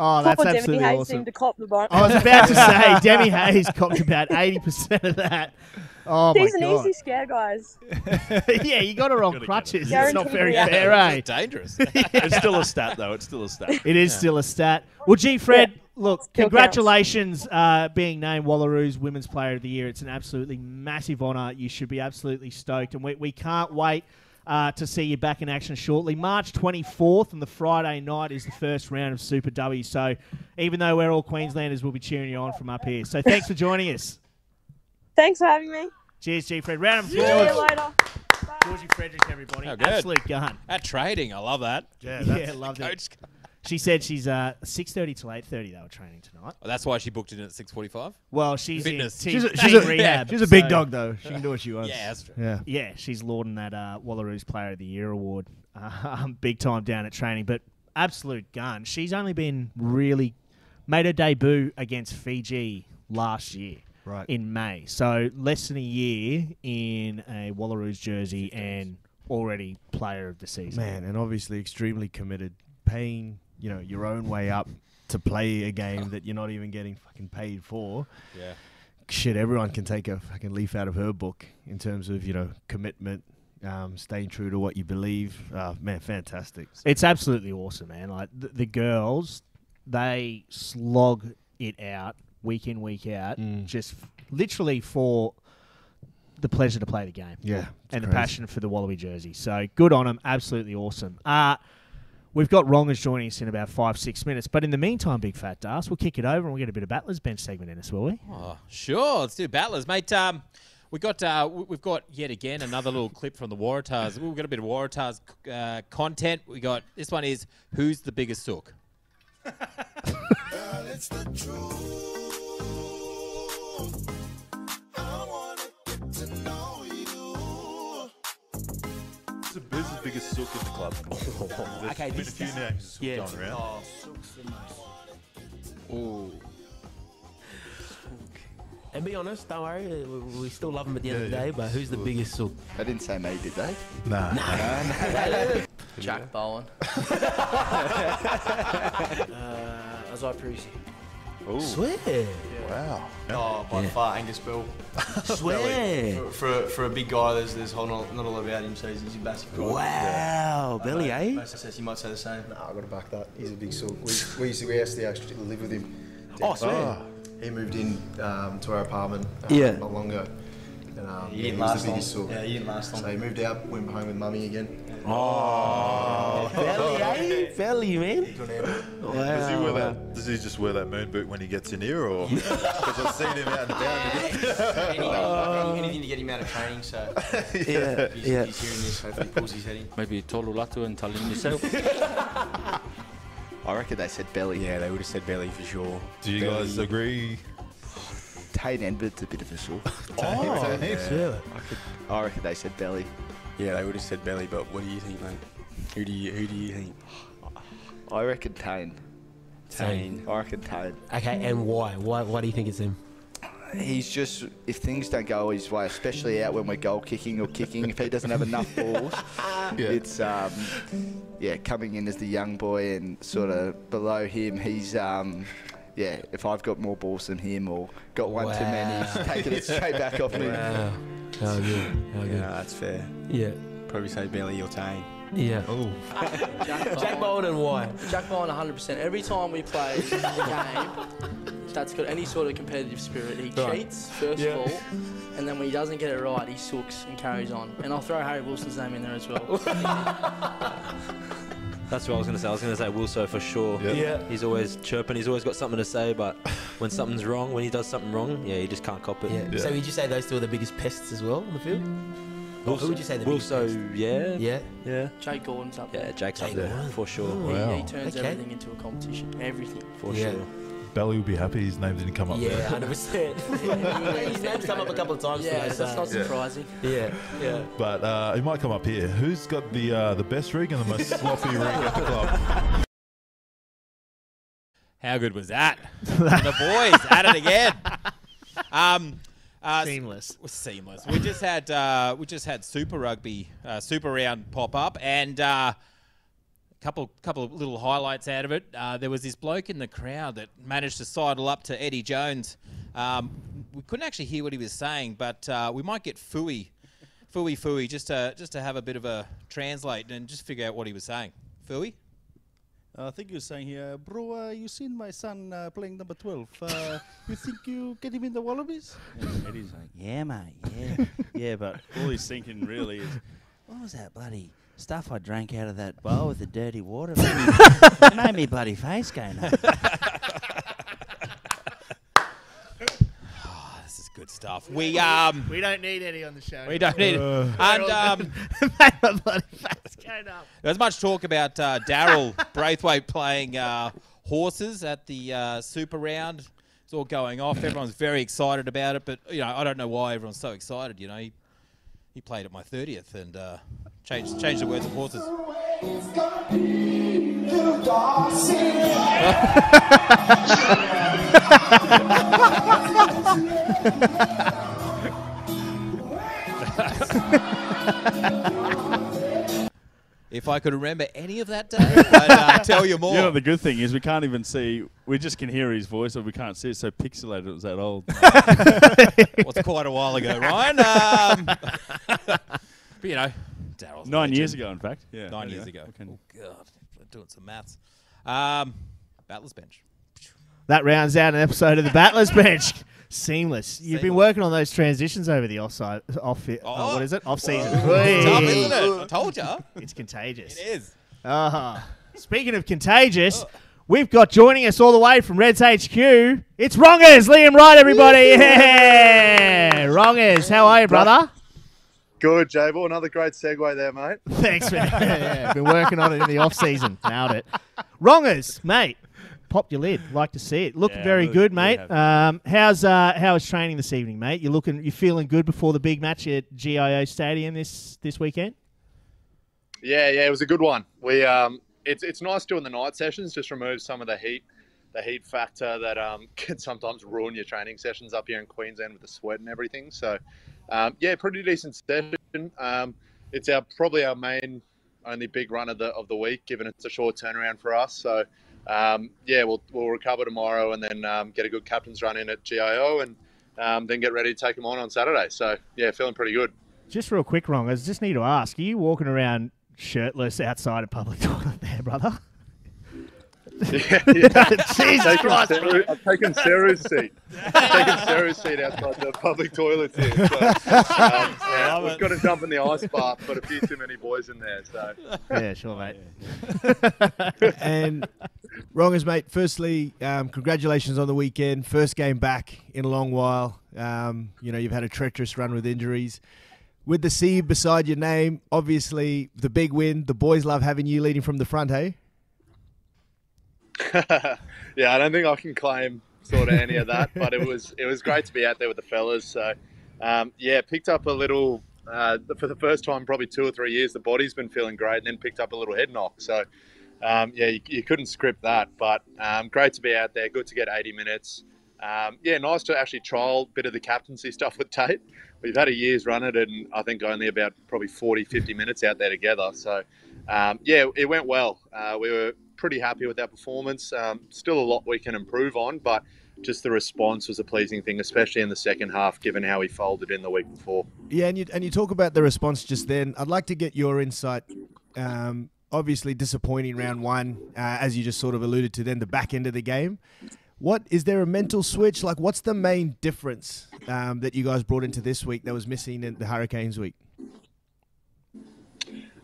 Oh, that's Poor Demi absolutely Hayes awesome. seemed to cop the bone. I was about to say Demi Hayes copped about eighty percent of that. Oh He's my an god! easy scare, guys. yeah, you got her on Gotta get crutches. it. It's not Guaranteed very reaction. fair, eh? It's dangerous. It's still a stat, though. It's still a stat. It is still a stat. Well, gee, Fred, look, Still congratulations uh, being named Wallaroos Women's Player of the Year. It's an absolutely massive honour. You should be absolutely stoked, and we, we can't wait uh, to see you back in action shortly. March 24th and the Friday night is the first round of Super W. So even though we're all Queenslanders, we'll be cheering you on from up here. So thanks for joining us. Thanks for having me. Cheers, G. Fred. Round of See you applause. later. Georgie Frederick, everybody. Oh, good. Absolute gun. At trading, I love that. Yeah, Yeah, loved it. She said she's uh, 6.30 till 8.30 they were training tonight. Oh, that's why she booked it at six forty-five. Well, she's Fitness. in She's a, she's a, rehab. she's a big so- dog, though. She can do what she wants. Yeah, that's true. Yeah. Yeah, she's lauding that uh, Wallaroos Player of the Year award, um, big time down at training. But absolute gun. She's only been really made her debut against Fiji last year Right. in May. So less than a year in a Wallaroos jersey and already Player of the Season. Man, and obviously extremely committed, paying you know your own way up to play a game that you're not even getting fucking paid for. Yeah. Shit, everyone can take a fucking leaf out of her book in terms of you know commitment, um, staying true to what you believe. Uh, man, fantastic. It's absolutely awesome, man. Like the, the girls, they slog it out week in, week out, Mm. just literally for the pleasure to play the game. Yeah, it's and the passion for the Wallaby jersey. So good on them. Absolutely awesome. Uh, we've got Wrongaz joining us in about five, six minutes. But in the meantime, Big Fat Das, we'll kick it over and we'll get a bit of Battlers bench segment in us, will we? Oh, sure. Let's do battlers, mate. Um, we got uh, we- we've got yet again another little clip from the Waratahs. We've got a bit of Waratahs uh, content. We got this one is who's the biggest sook? the biggest sook in the club? There's okay, been this- a few this- names yeah. going around. Ooh. And be honest, don't worry, we, we still love him at the end of the Yeah, day. yeah. But who's the biggest sook? They didn't say me, did they? Nah. Jack Bowen. Uh, Izaia Perese. Ooh. Swear. Wow. Oh, by Yeah. far, Angus Bell. Swear. For, for, for a big guy, there's there's whole not, not a lot about him, so he's, he's a massive guy. Wow, Belly, eh? Most says he might say the same. Nah, I got to back that. He's a big sook. We, we used to we used to actually live with him. Oh, swear. Ah. He moved in um, to our apartment uh, Yeah. not long ago. And, um, He yeah, didn't he was last the biggest long. sook. Yeah, he didn't last long. So he moved out, went home with mummy again. Oh, Belly, eh? Belly, man. Does he wear that? Does he just wear that moon boot when he gets in here, or because I've seen him out and about? anything, anything to get him out of training, so Yeah, he's, yeah. he's hearing this, hopefully he pulls his head in. Maybe Tolu Latu and Tallinn yourself. I reckon they said belly. yeah, they would have said belly for sure. Do you guys agree? Tane Edmed a bit of a sook. Oh, Yeah. yeah. I reckon they said belly. Yeah, they would have said belly, but what do you think, mate? Who do you who do you think? I reckon Tane. Tane. I reckon Tane. Okay, and why? Why? Why do you think it's him? He's just if things don't go his way, especially out when we're goal kicking or kicking, if he doesn't have enough balls, it's um, yeah coming in as the young boy and sort of below him, he's um, yeah. If I've got more balls than him or got one too many, he's taking it straight back off me. Wow. How good. How Yeah, good. that's fair. Yeah. Probably say belly or Tane. Yeah. Oh, Jack, Jack Bowen and why? Jack Bowen 100%. Every time we play the game, that's got any sort of competitive spirit. He Right. cheats, first Yeah. of all, and then when he doesn't get it right, he sooks and carries on. And I'll throw Harry Wilson's name in there as well. That's what I was going to say. I was going to say Wilso for sure. Yeah. Yeah. He's always chirping. He's always got something to say, but when something's wrong, when he does something wrong, yeah, he just can't cop it. Yeah. Yeah. So would you say those two are the biggest pests as well on the field? Or who would you say the biggest Wilso, pest? yeah, Yeah. yeah, Jake Gordon's up yeah. there. Jake's up there Gordon. for sure, oh, He- Wow. He, turns Okay. everything into a competition. Everything. for Yeah. sure. Belly will be happy his name didn't come up Yeah, there. hundred percent. His name's come up a couple of times. Yeah, today, so that's not surprising. Yeah, yeah. But uh, he might come up here. Who's got the uh, the best rig and the most sloppy rig at the club? How good was that? the boys at it again. Um, uh, Seamless. was seamless. We just had uh, we just had Super Rugby uh, Super Round pop up, and uh, a couple couple of little highlights out of it. Uh, there was this bloke in the crowd that managed to sidle up to Eddie Jones. Um, we couldn't actually hear what he was saying, but uh, we might get Fooey, Fooey Fooey, just to just to have a bit of a translate and just figure out what he was saying. Fooey. I think you're saying here, bro, uh, you seen my son uh, playing number 12. Uh, you think you get him in the Wallabies? And Eddie's like, Yeah, mate. Yeah, yeah, but all he's thinking really is, what was that bloody stuff I drank out of that bowl with the dirty water? Made me, it made me bloody face go nuts. This is good stuff. We um We don't need any on the show. we don't need it. Uh. And We're um, good. Mate, my bloody face going up. There's much talk about uh, Daryl Braithwaite playing uh, horses at the uh, Super Round. It's all going off. Everyone's very excited about it, but you know I don't know why everyone's so excited. You know, he, he played at my 30th and uh, changed changed the words of horses. If I could remember any of that day, I'd uh, tell you more. You know, the good thing is we can't even see, we just can hear his voice, or we can't see it, so pixelated it was that old. What's quite a while ago, Ryan. Um, but you know, Daryl's a Nine years ago, in fact. Yeah. Nine there years ago. Okay. Oh God, I'm doing some maths. Um, Battlers bench. That rounds out an episode of the Battlers Bench. Seamless. You've been Seamless. working on those transitions over the offside, off, oh, Oh. what is it? Off season. It's tough, isn't it? I told you. It's contagious. It is. Uh-huh. Speaking of contagious, we've got joining us all the way from Reds HQ. It's Wrongaz, Liam Wright, everybody. Yeah, Wrongaz, how are you, brother? Good, Jable. Another great segue there, mate. Thanks, man. yeah, been working on it in the off season. Nailed it. Wrongaz, mate. Popped your lid. Like to see it. Looking Yeah, very really- good, really mate. happy. Um, how's uh, how is training this evening, mate? You looking? You feeling good before the big match at GIO Stadium this this weekend? Yeah, yeah, it was a good one. We um, it's it's nice doing the night sessions. Just remove some of the heat, the heat factor that um can sometimes ruin your training sessions up here in Queensland with the sweat and everything. So, um, yeah, pretty decent session. Um, it's our probably our main only big run of the of the week, given it's a short turnaround for us. So, um, yeah, we'll we'll recover tomorrow and then um, get a good captain's run in at GIO and um, then get ready to take them on on Saturday. So, yeah, feeling pretty good. Just real quick, wrong. I just need to ask: Are you walking around shirtless outside a public toilet there, brother? Yeah, yeah. Jesus Christ, Sarah- I've taken Sarah's seat. I've taken Sarah's seat outside the public toilets here. So, um, yeah, Love we've it. got to jump in the ice bath. Got a few too many boys in there. So Yeah, sure, mate. and wrongers, mate. Firstly, um, congratulations on the weekend. First game back in a long while. Um, you know, you've had a treacherous run with injuries. With the C beside your name, obviously the big win. The boys love having you leading from the front, hey? yeah, I don't think I can claim sort of any of that, but it was it was great to be out there with the fellas. So um, yeah, picked up a little uh, for the first time probably two or three years. The body's been feeling great, and then picked up a little head knock. So um, yeah, you, you couldn't script that, but um, great to be out there. Good to get 80 minutes. Um, yeah, nice to actually trial a bit of the captaincy stuff with Tate. We've had a year's run it, and I think only about probably 40, 50 minutes out there together. So um, yeah, it went well. Uh, we were pretty happy with our performance. Um, still a lot we can improve on, but just the response was a pleasing thing, especially in the second half, given how he folded in the week before. Yeah, and you and you talk about the response just then. I'd like to get your insight. Um, obviously, disappointing round one, uh, as you just sort of alluded to. Then the back end of the game. What is there a mental switch? Like, what's the main difference um, that you guys brought into this week that was missing in the Hurricanes week?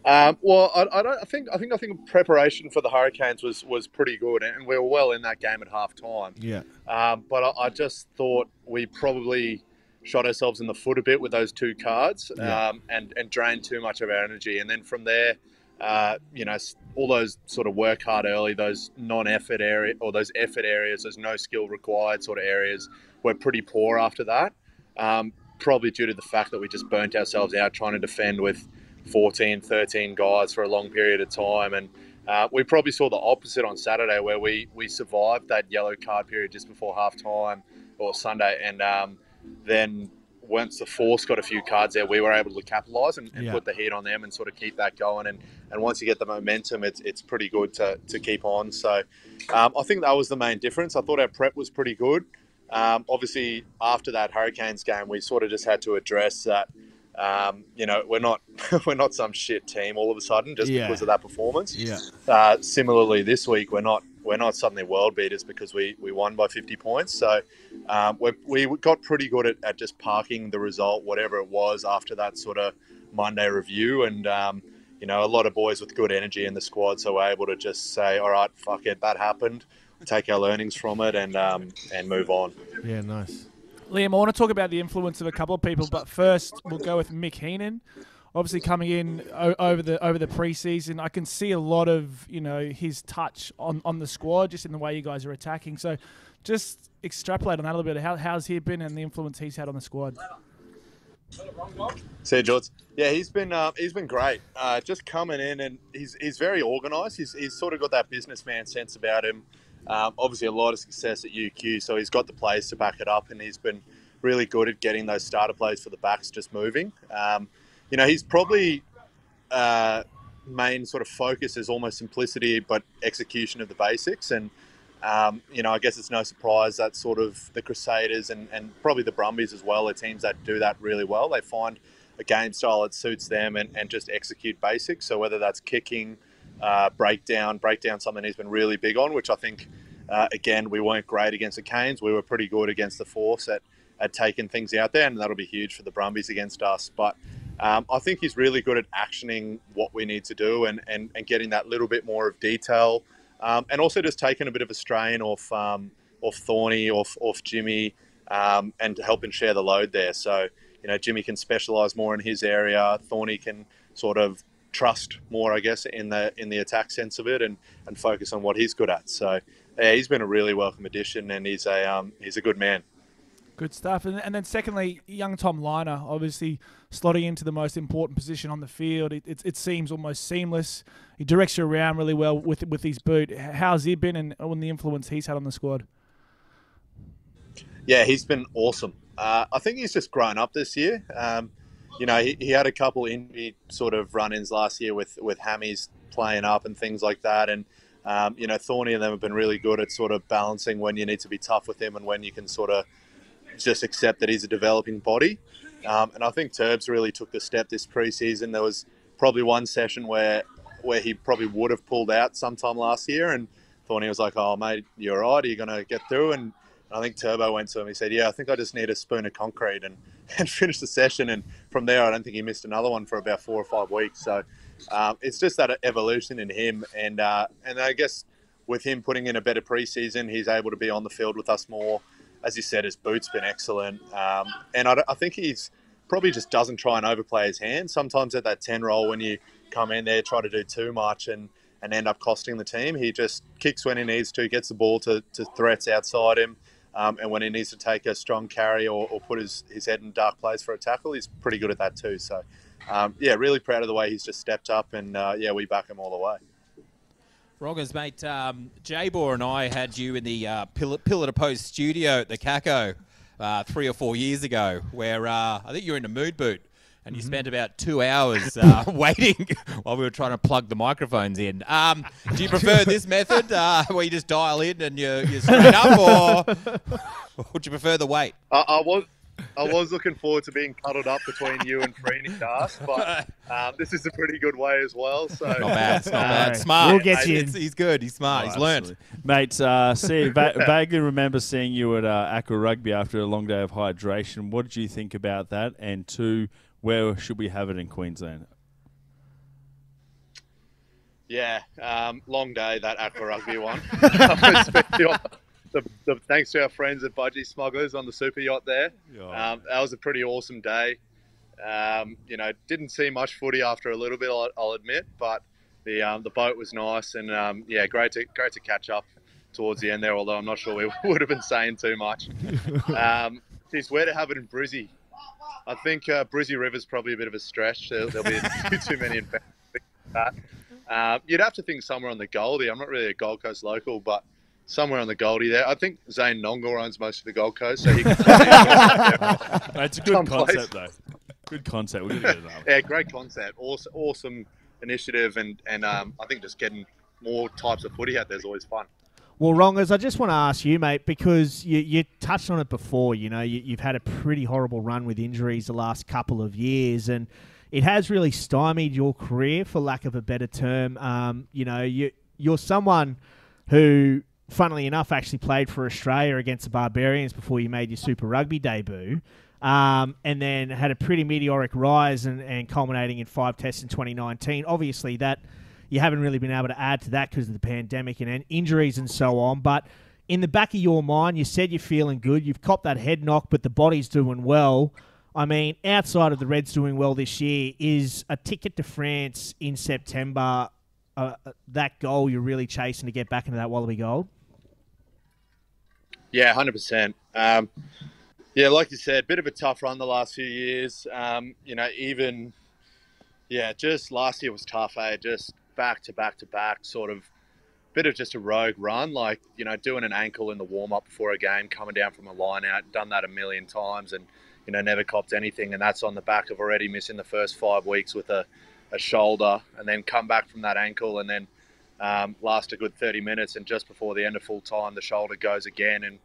Um, well, I, I don't. I think. I think. I think preparation for the Hurricanes was was pretty good, and we were well in that game at half time. Yeah. Um, but I, I just thought we probably shot ourselves in the foot a bit with those two cards, Yeah. um, and and drained too much of our energy. And then from there, uh, you know, all those sort of work hard early, those non-effort area or those effort areas, those no skill required sort of areas, were pretty poor after that. Um, probably due to the fact that we just burnt ourselves out trying to defend with 14, 13 guys for a long period of time. And uh, we probably saw the opposite on Saturday where we, we survived that yellow card period just before half time or Sunday. And um, then once the force got a few cards there, we were able to capitalise and, and Yeah. put the heat on them and sort of keep that going. And, and once you get the momentum, it's, it's pretty good to, to keep on. So um, I think that was the main difference. I thought our prep was pretty good. Um, obviously, after that Hurricanes game, we sort of just had to address that. Um, you know, we're not we're not some shit team all of a sudden just Yeah. because of that performance. Yeah. Uh, similarly, this week we're not we're not suddenly world beaters because we, we won by 50 points. So um, we we got pretty good at, at just parking the result, whatever it was, after that sort of Monday review. And um, you know, a lot of boys with good energy in the squad, so we're able to just say, all right, fuck it, that happened. Take our learnings from it and um, and move on. Yeah, nice. Liam, I want to talk about the influence of a couple of people, but first we'll go with Mick Heenan. Obviously, coming in over the over the preseason, I can see a lot of you know his touch on, on the squad, just in the way you guys are attacking. So, just extrapolate on that a little bit. How, how's he been and the influence he's had on the squad? See, George. Yeah, he's been uh, he's been great. Uh, just coming in and he's he's very organised. He's, he's sort of got that businessman sense about him. Um, obviously, a lot of success at UQ, so he's got the plays to back it up, and he's been really good at getting those starter plays for the backs just moving. Um, you know, he's probably uh, main sort of focus is almost simplicity, but execution of the basics. And um, you know, I guess it's no surprise that sort of the Crusaders and, and probably the Brumbies as well are teams that do that really well. They find a game style that suits them and, and just execute basics. So whether that's kicking, uh, breakdown, breakdown something he's been really big on, which I think uh, again we weren't great against the Canes. We were pretty good against the Force at, at taking things out there, and that'll be huge for the Brumbies against us. But um, I think he's really good at actioning what we need to do and, and, and getting that little bit more of detail, um, and also just taking a bit of a strain off um, off Thorny, off off Jimmy, um, and helping share the load there. So you know Jimmy can specialise more in his area. Thorny can sort of trust more, I guess, in the in the attack sense of it, and, and focus on what he's good at. So yeah, he's been a really welcome addition, and he's a um, he's a good man. Good stuff. And, and then secondly, young Tom Lynagh, obviously slotting into the most important position on the field. It, it, it seems almost seamless. He directs you around really well with with his boot. How's he been and, and the influence he's had on the squad? Yeah, he's been awesome. Uh, I think he's just grown up this year. Um, you know, he, he had a couple injury sort of run-ins last year with with hammies playing up and things like that, and um, you know, Thorny and them have been really good at sort of balancing when you need to be tough with him and when you can sort of just accept that he's a developing body. Um, and I think Turbs really took the step this preseason. There was probably one session where where he probably would have pulled out sometime last year, and Thorny was like, "Oh, mate, you're right. Are you going to get through?" And I think Turbo went to him. He said, "Yeah, I think I just need a spoon of concrete," and and finished the session. And from there, I don't think he missed another one for about four or five weeks. So um, it's just that evolution in him, and uh, and I guess with him putting in a better preseason, he's able to be on the field with us more. As you said, his boot's been excellent, um, and I, I think he's probably just doesn't try and overplay his hand. Sometimes at that ten role, when you come in there, try to do too much, and and end up costing the team. He just kicks when he needs to, gets the ball to, to threats outside him. Um, and when he needs to take a strong carry or, or put his, his head in dark place for a tackle, he's pretty good at that too. So, um, yeah, really proud of the way he's just stepped up. And uh, yeah, we back him all the way. Roggers, mate, um, Jabor and I had you in the uh, Pillar, Pillar to Post studio at the Caco uh, three or four years ago, where uh, I think you were in a mood boot and you Mm-hmm. spent about two hours uh, waiting while we were trying to plug the microphones in. Um, do you prefer this method uh, where you just dial in and you're, you're straight up, or, or would you prefer the wait? I, I was I was looking forward to being cuddled up between you and Freeney Das, but um, this is a pretty good way as well. So Not bad, it's not uh, bad. Smart. We'll get you. He's, he's good. He's smart. Oh, he's learned. Mate, uh, see, va- vaguely remember seeing you at uh, Aqua Rugby after a long day of hydration. What did you think about that? And two, where should we have it in Queensland? Yeah, um, long day that aqua rugby one. The, the, thanks to our friends at Budgie Smugglers on the super yacht there. Um, that was a pretty awesome day. Um, you know, didn't see much footy after a little bit, I'll, I'll admit, but the um, the boat was nice and um, yeah, great to great to catch up towards the end there. Although I'm not sure we would have been saying too much. Um, geez, where to have it in Brizzy? I think uh, Brizzy River's probably a bit of a stretch. There, there'll be too, too many investors like that. Um, you'd have to think somewhere on the Goldie. I'm not really a Gold Coast local, but somewhere on the Goldie there. I think Zane Nongle owns most of the Gold Coast, so he can. It's a good Someplace. concept, though. Good concept. We're gonna get yeah, great concept. Awesome, awesome initiative, and and um, I think just getting more types of footy out there is always fun. Well, Rongers, I just want to ask you, mate, because you, you touched on it before. You know, you, you've had a pretty horrible run with injuries the last couple of years, and it has really stymied your career, for lack of a better term. Um, you know, you you're someone who, funnily enough, actually played for Australia against the Barbarians before you made your Super Rugby debut. Um, and then had a pretty meteoric rise and, and culminating in five tests in 2019. Obviously, that you haven't really been able to add to that because of the pandemic and, injuries and so on. But in the back of your mind, you said you're feeling good. You've copped that head knock, but the body's doing well. I mean, outside of the Reds doing well this year, is a ticket to France in September uh, uh, that goal you're really chasing to get back into that Wallaby Gold? Yeah, hundred percent. Um, yeah, like you said, a bit of a tough run the last few years. Um, you know, even yeah, just last year was tough. Eh? Just back to back to back, sort of bit of just a rogue run. Like you know, doing an ankle in the warm up before a game, coming down from a line out, done that a million times, and you know, never copped anything. And that's on the back of already missing the first five weeks with a, a shoulder, and then come back from that ankle, and then um, last a good 30 minutes, and just before the end of full time, the shoulder goes again, and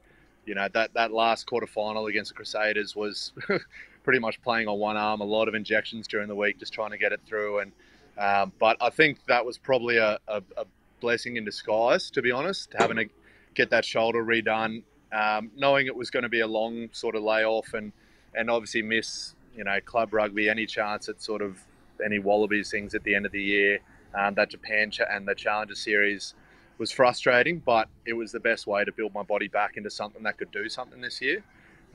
you know that that last quarter final against the Crusaders was pretty much playing on one arm. A lot of injections during the week, just trying to get it through. And um, but I think that was probably a, a, a blessing in disguise, to be honest, having to get that shoulder redone, um, knowing it was going to be a long sort of layoff, and and obviously miss you know club rugby any chance at sort of any Wallabies things at the end of the year. Um, that Japan cha- and the Challenger Series was frustrating, but it was the best way to build my body back into something that could do something this year.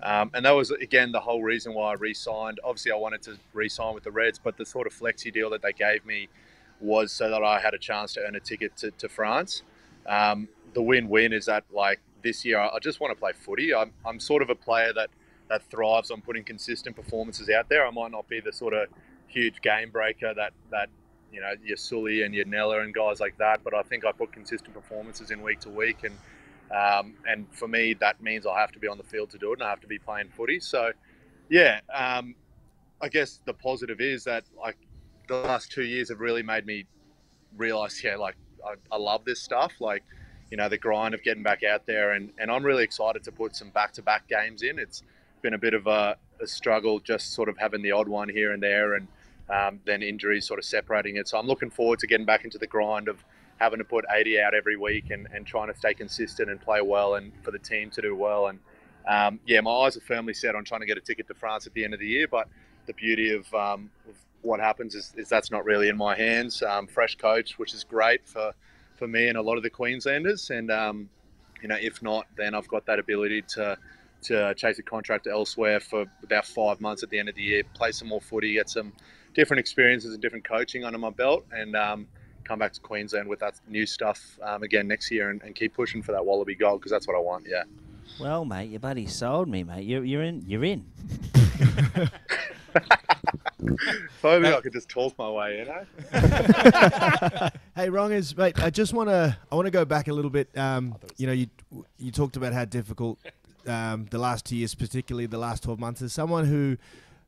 Um, and that was again the whole reason why I re-signed. Obviously, I wanted to re-sign with the Reds, but the sort of flexi deal that they gave me was so that I had a chance to earn a ticket to, to France. Um, the win-win is that like this year, I just want to play footy. I'm, I'm sort of a player that that thrives on putting consistent performances out there. I might not be the sort of huge game breaker that that you know your Sully and your Nella and guys like that, but I think I put consistent performances in week to week, and um, and for me that means I have to be on the field to do it, and I have to be playing footy. So yeah, um, I guess the positive is that like the last two years have really made me realize, yeah, like I, I love this stuff, like you know the grind of getting back out there, and and I'm really excited to put some back to back games in. It's been a bit of a, a struggle just sort of having the odd one here and there, and um, then injuries sort of separating it. So I'm looking forward to getting back into the grind of having to put 80 out every week and, and trying to stay consistent and play well and for the team to do well. And um, yeah, my eyes are firmly set on trying to get a ticket to France at the end of the year. But the beauty of, um, of what happens is, is, that's not really in my hands. Um, fresh coach, which is great for, for me and a lot of the Queenslanders. And, um, you know, if not, then I've got that ability to, to chase a contract elsewhere for about five months at the end of the year, play some more footy, get some different experiences and different coaching under my belt, and um, come back to Queensland with that new stuff um, again next year and, and, keep pushing for that Wallaby gold because that's what I want. Yeah. Well, mate, your buddy sold me, mate. You're, you're in. You're in. if only I could just talk my way in. Eh? hey, Wrongers, mate. I just want to. I want to go back a little bit. Um, you know, you you talked about how difficult um, the last two years, particularly the last twelve months. As someone who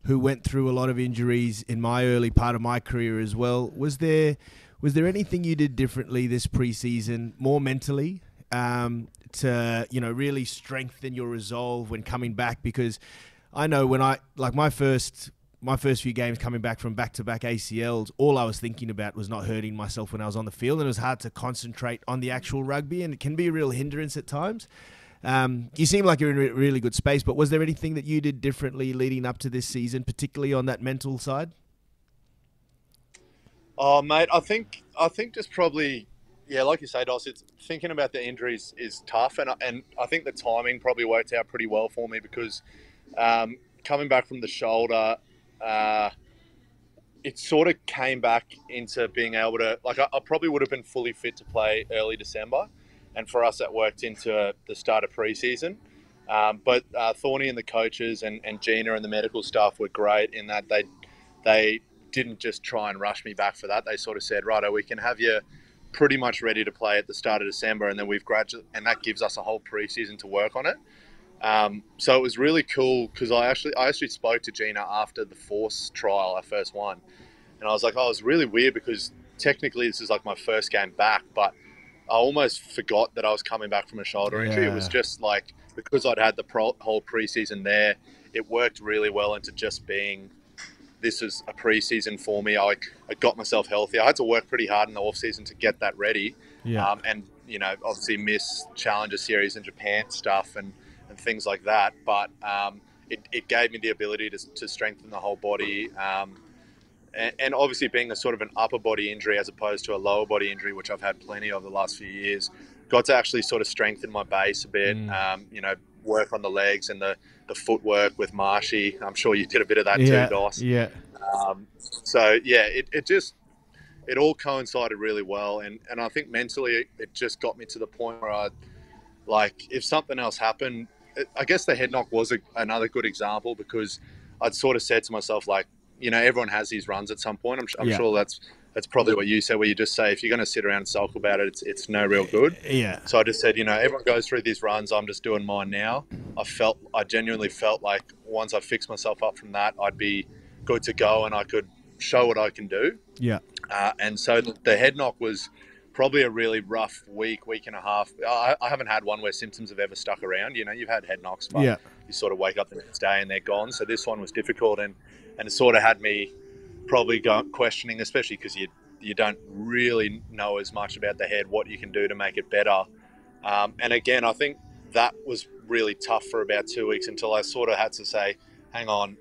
who went through a lot of injuries in my early part of my career as well. Was there was there anything you did differently this preseason, more mentally, um, to you know really strengthen your resolve when coming back? Because I know when I like my first my first few games coming back from back to back ACLs, all I was thinking about was not hurting myself when I was on the field, and it was hard to concentrate on the actual rugby, and it can be a real hindrance at times. Um, you seem like you're in a really good space, but was there anything that you did differently leading up to this season, particularly on that mental side? Oh, mate, I think I think just probably, yeah, like you say, Dos. It's thinking about the injuries is tough, and and I think the timing probably worked out pretty well for me because um, coming back from the shoulder, uh, it sort of came back into being able to like I, I probably would have been fully fit to play early December and for us that worked into the start of preseason. Um, but uh, Thorny and the coaches and, and Gina and the medical staff were great in that they they didn't just try and rush me back for that. They sort of said, "Righto, we can have you pretty much ready to play at the start of December, and then we've gradually and that gives us a whole preseason to work on it." Um, so it was really cool because I actually I actually spoke to Gina after the Force trial, our first one, and I was like, "Oh, it was really weird because technically this is like my first game back, but." I almost forgot that I was coming back from a shoulder injury. Yeah. It was just like because I'd had the pro- whole preseason there, it worked really well into just being this is a preseason for me. I, I got myself healthy. I had to work pretty hard in the off season to get that ready. Yeah. Um, and you know, obviously miss Challenger Series in Japan stuff and, and things like that. But um, it, it gave me the ability to, to strengthen the whole body. Um, and, and obviously being a sort of an upper body injury as opposed to a lower body injury, which I've had plenty of the last few years, got to actually sort of strengthen my base a bit. Mm. Um, you know, work on the legs and the, the footwork with Marshy. I'm sure you did a bit of that yeah, too, Doss. Yeah. Um, so yeah, it, it just it all coincided really well, and and I think mentally it, it just got me to the point where I like if something else happened. It, I guess the head knock was a, another good example because I'd sort of said to myself like you know, everyone has these runs at some point. I'm, I'm yeah. sure that's that's probably what you said, where you just say if you're going to sit around and sulk about it, it's it's no real good. Yeah. So I just said, you know, everyone goes through these runs. I'm just doing mine now. I felt, I genuinely felt like once I fixed myself up from that, I'd be good to go and I could show what I can do. Yeah. Uh, and so the head knock was probably a really rough week, week and a half. I, I, haven't had one where symptoms have ever stuck around. You know, you've had head knocks, but yeah. you sort of wake up the next day and they're gone. So this one was difficult and and it sort of had me probably go, questioning, especially because you you don't really know as much about the head, what you can do to make it better. Um, and again, I think that was really tough for about two weeks until I sort of had to say, "Hang on,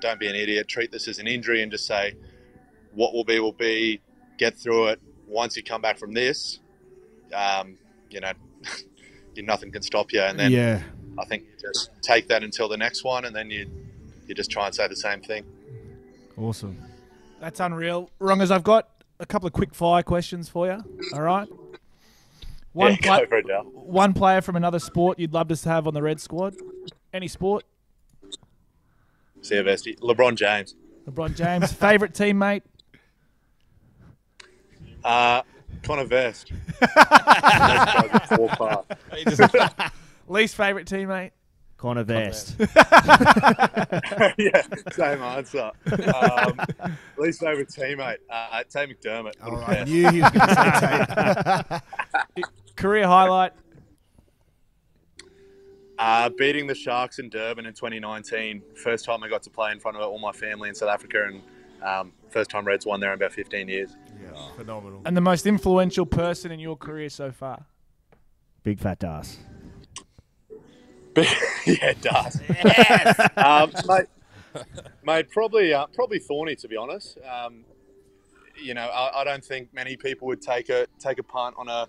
don't be an idiot. Treat this as an injury, and just say what will be will be. Get through it. Once you come back from this, um, you know, nothing can stop you. And then yeah. I think you just take that until the next one, and then you you just try and say the same thing. Awesome. That's unreal. Wrongers, I've got a couple of quick fire questions for you. All right. One, yeah, for it, one player from another sport you'd love to have on the red squad. Any sport? Vesty. LeBron James. LeBron James, favorite teammate. Uh, Connor Vest. Least favorite teammate. Connor Vest. yeah, same answer. Um, least favourite teammate, uh, Tay McDermott. All right, I knew he was going to say Tay. Career highlight. Uh, beating the Sharks in Durban in 2019. First time I got to play in front of all my family in South Africa, and um, first time Reds won there in about 15 years. Yeah, phenomenal. And the most influential person in your career so far. Big fat ass. yeah, it does. um, mate, mate, probably, uh, probably Thorny, to be honest. Um, you know, I, I don't think many people would take a take a punt on a.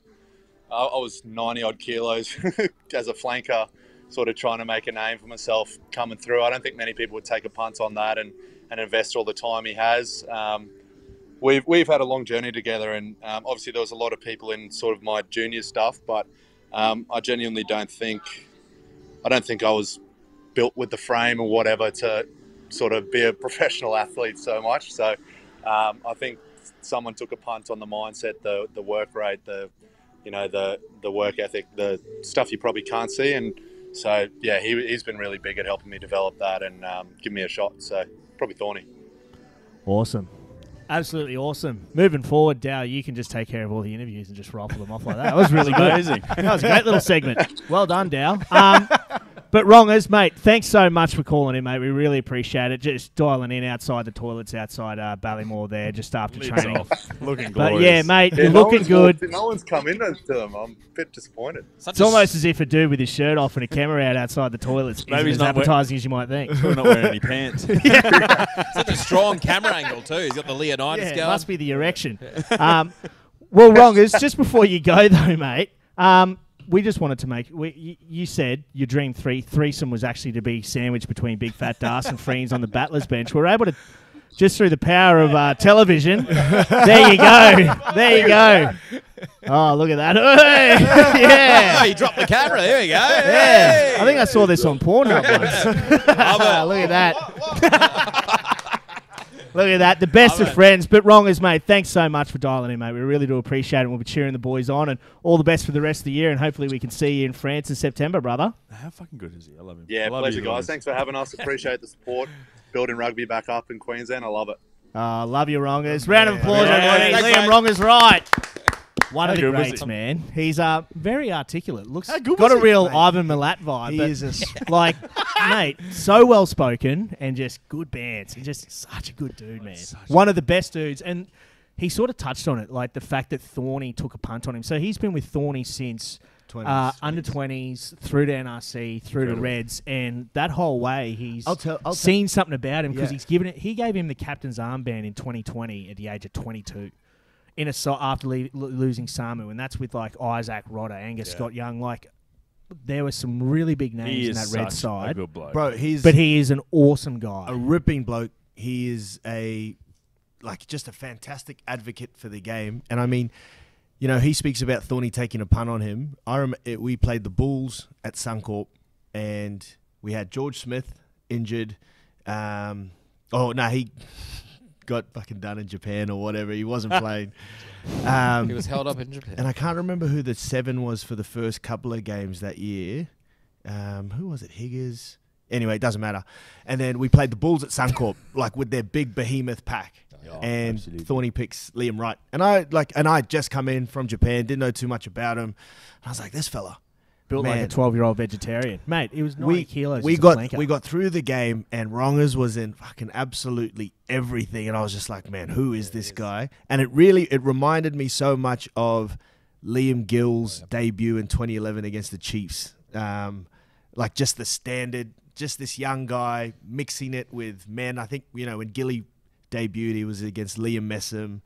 I I was ninety odd kilos as a flanker, sort of trying to make a name for myself coming through. I don't think many people would take a punt on that and, and invest all the time he has. Um, we've we've had a long journey together, and um, obviously there was a lot of people in sort of my junior stuff, but um, I genuinely don't think I don't think I was built with the frame or whatever to sort of be a professional athlete so much. So um, I think someone took a punt on the mindset, the the work rate, the you know the the work ethic, the stuff you probably can't see, and so yeah, he, he's been really big at helping me develop that and um, give me a shot. So probably Thorny. Awesome. Absolutely awesome. Moving forward, Dow, you can just take care of all the interviews and just rifle them off like that. That was really good. Amazing. That was a great little segment. Well done, Dow. Um, but wrongers, mate, thanks so much for calling in, mate. We really appreciate it. Just dialing in outside the toilets outside uh, Ballymore there just after Lids training. off. Looking But yeah, mate, Yeah, you're no looking good. walked- no one's come in to them. I'm a bit disappointed. It's almost as if a dude with his shirt off and a camera out outside the toilets Maybe isn't he's as not wear- advertising as you might think. Probably not wearing any pants. Such a strong camera angle too. He's got the Leonidas Yeah, it going. must be the erection. um, well, wrongers, just before you go though, mate. Um, we just wanted to make. We, you, you said your dream three threesome was actually to be sandwiched between Big Fat Das and Freens on the battlers bench. We're able to just through the power of uh, television. there you go. There you go. Oh, look at that! Hey! yeah. Oh, you dropped the camera. There we go. Yeah, I think I saw this on Pornhub once. Look at that. Look at that. The best of friends, but wrongers, mate. Thanks so much for dialing in, mate. We really do appreciate it. We'll be cheering the boys on, and all the best for the rest of the year. And hopefully, we can see you in France in September, brother. How fucking good is he? I love him. Yeah, love pleasure, you guys. guys. Thanks for having us. Appreciate the support. Building rugby back up in Queensland. I love it. Uh, love you, wrongers. Round of applause, Yeah. everybody. Thanks, Liam mate. Wrongers right. One How of the good was greats, he? man. He's uh, very articulate. Looks How good got was a he, real mate? Ivan Milat vibe. He but is a s- like, mate, so well spoken and just good bands. He's just such a good dude, man. One of the best dudes. And he sort of touched on it, like the fact that Thorny took a punt on him. So he's been with Thorny since 20s, uh, under 20s, through to NRC, through to Incredible. Reds, and that whole way he's I'll tell- I'll tell- seen something about him because Yeah. he's given it. He gave him the captain's armband in 2020 at the age of 22 in a so after le- losing Samu, and that's with like Isaac Rodda, Angus Yeah. Scott Young. Like there were some really big names He in that red such a side, good bloke. Bro, he's but he is an awesome guy. a ripping bloke. He is a like just a fantastic advocate for the game. And I mean, you know, he speaks about Thorny taking a pun on him. I rem- it, we played the Bulls at Suncorp, and we had George Smith injured. Um, oh no, he got fucking done in Japan or whatever. He wasn't playing. Um, He was held up in Japan. and I can't remember who the seven was for the first couple of games that year. Um, who was it? Higgers. Anyway, it doesn't matter. And then we played the Bulls at Suncorp, like with their big behemoth pack. and Thorny picks Liam Wright. And I like and I had just come in from Japan, didn't know too much about him. And I was like, this fella. Built like a 12 year old vegetarian, mate. It was 90 we, kilos. We got we got through the game, and Rongers was in fucking absolutely everything, and I was just like, man, who is this guy? And it really it reminded me so much of Liam Gill's debut in 2011 against the Chiefs. Um, like just the standard, just this young guy mixing it with men. I think you know when Gilly debuted, he was against Liam Messam.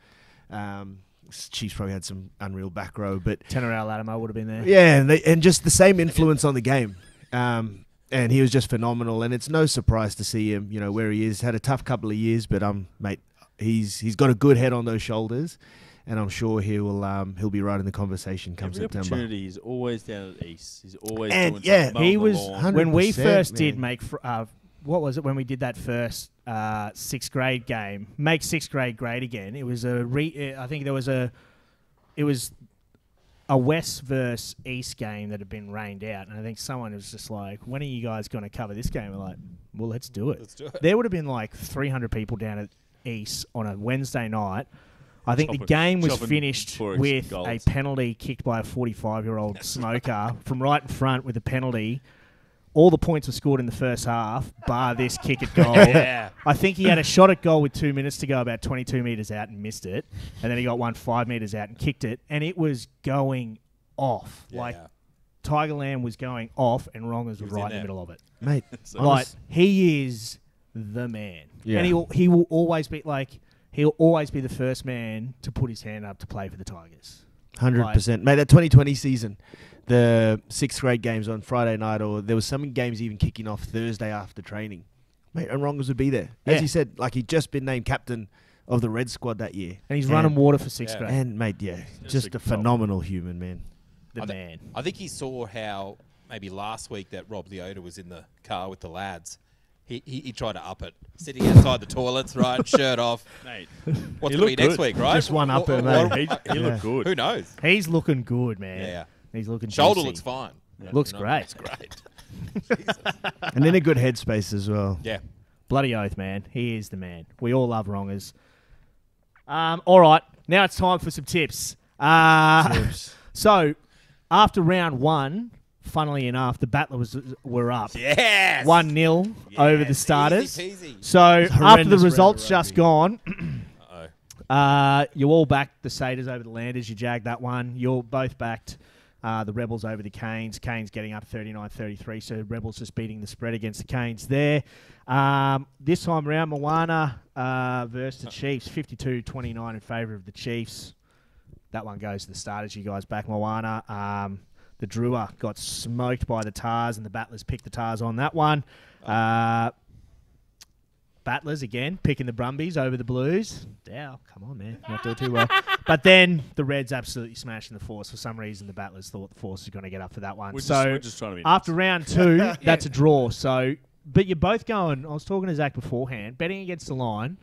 Um, Chiefs probably had some unreal back row, but Tenor Latimer would have been there. yeah, and, they, and just the same influence on the game. Um, and he was just phenomenal, and it's no surprise to see him, you know, where he is. Had a tough couple of years, but um, mate, he's he's got a good head on those shoulders, and I'm sure he will um he'll be right in the conversation come Every September. opportunity, he's always down at the east. He's always And, doing yeah, he mowing the was when we 100%, first did make fr- uh, what was it when we did that first uh, sixth grade game? Make sixth grade great again. It was a re. I think there was a. It was a West versus East game that had been rained out, and I think someone was just like, "When are you guys going to cover this game?" We're like, "Well, let's do it." Let's do it. There would have been like 300 people down at East on a Wednesday night. I think the game was finished with goals. a penalty kicked by a 45 year old smoker from right in front with a penalty. All the points were scored in the first half, bar this kick at goal. Yeah. I think he had a shot at goal with two minutes to go, about 22 metres out, and missed it. And then he got one five metres out and kicked it. And it was going off. Like, Yeah. Tiger Lamb was going off, and Rongers was was right in the middle of it. Mate, Like, he is the man. Yeah. And he will, he will always be, like, he'll always be the first man to put his hand up to play for the Tigers. Hundred Like- percent, mate. That 2020 season, the sixth grade games on Friday night, or there was some games even kicking off Thursday after training. Mate, and Rongers would be there. As Yeah. he said, like he'd just been named captain of the Red Squad that year, And he's running water for sixth Yeah. grade. And mate, yeah, Just just a a phenomenal human, man. the I thi- man. I think he saw how maybe last week that Rob Leota was in the car with the lads. He, he, he tried to up it, sitting outside the toilets, right, shirt off. Mate, What's he going to be next good. week, right? Just one What- upper, what- mate. what- He, he looked good. Who knows? He's looking good, man. Yeah. He's looking Shoulder juicy. looks fine. Looks You great. Looks great. and in a good headspace as well. Yeah. Bloody oath, man. He is the man. We all love wrongers. Um, all right, now it's time for some tips. Uh, Tips. so, after round one, funnily enough, the Battler was were up Yes. one 0 over the starters. easy peasy. So after the results just gone, Uh-oh. uh, you all backed the Saders over the Landers. You jagged that one. You're both backed uh, the Rebels over the Canes. Canes getting up 39-33, so Rebels just beating the spread against the Canes there. Um, this time around, Moana uh, versus the Chiefs, 52-29 in favour of the Chiefs. That one goes to the starters. You guys back Moana. Um, the Drua got smoked by the Tahs, and the Battlers picked the Tahs on that one. Uh, Battlers again picking the Brumbies over the Blues. Dow, come on, man, not doing too well. but then the Reds absolutely smashing the Force. For some reason, the Battlers thought the Force was going to get up for that one. We're just- so we're just trying to be after nice. round two, that's a draw. So, but you're both going. I was talking to Zach beforehand, betting against the line,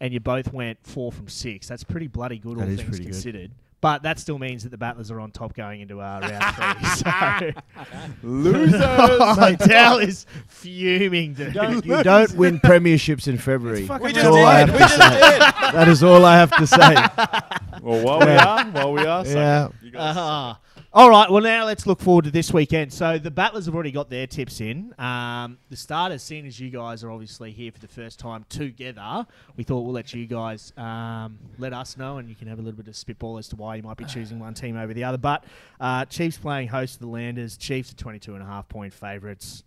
and you both went four from six. That's pretty bloody good, all things considered. good. Considered. But that still means that the Battlers are on top going into uh, round three. So Losers. oh, Dal is fuming. Dude. Don't, you don't win premierships in February. We That's just all did. I have We to just say. did. That is all I have to say. Well, while we are, while we are, suck Yeah. it. You guys Uh-huh. All right. Well, now let's look forward to this weekend. So the battlers have already got their tips in. Um, the starters, seeing as you guys are obviously here for the first time together, we thought we'll let you guys um, let us know, and you can have a little bit of spitball as to why you might be choosing one team over the other. But uh, Chiefs playing host to the Landers. Chiefs are 22 and a half point favourites.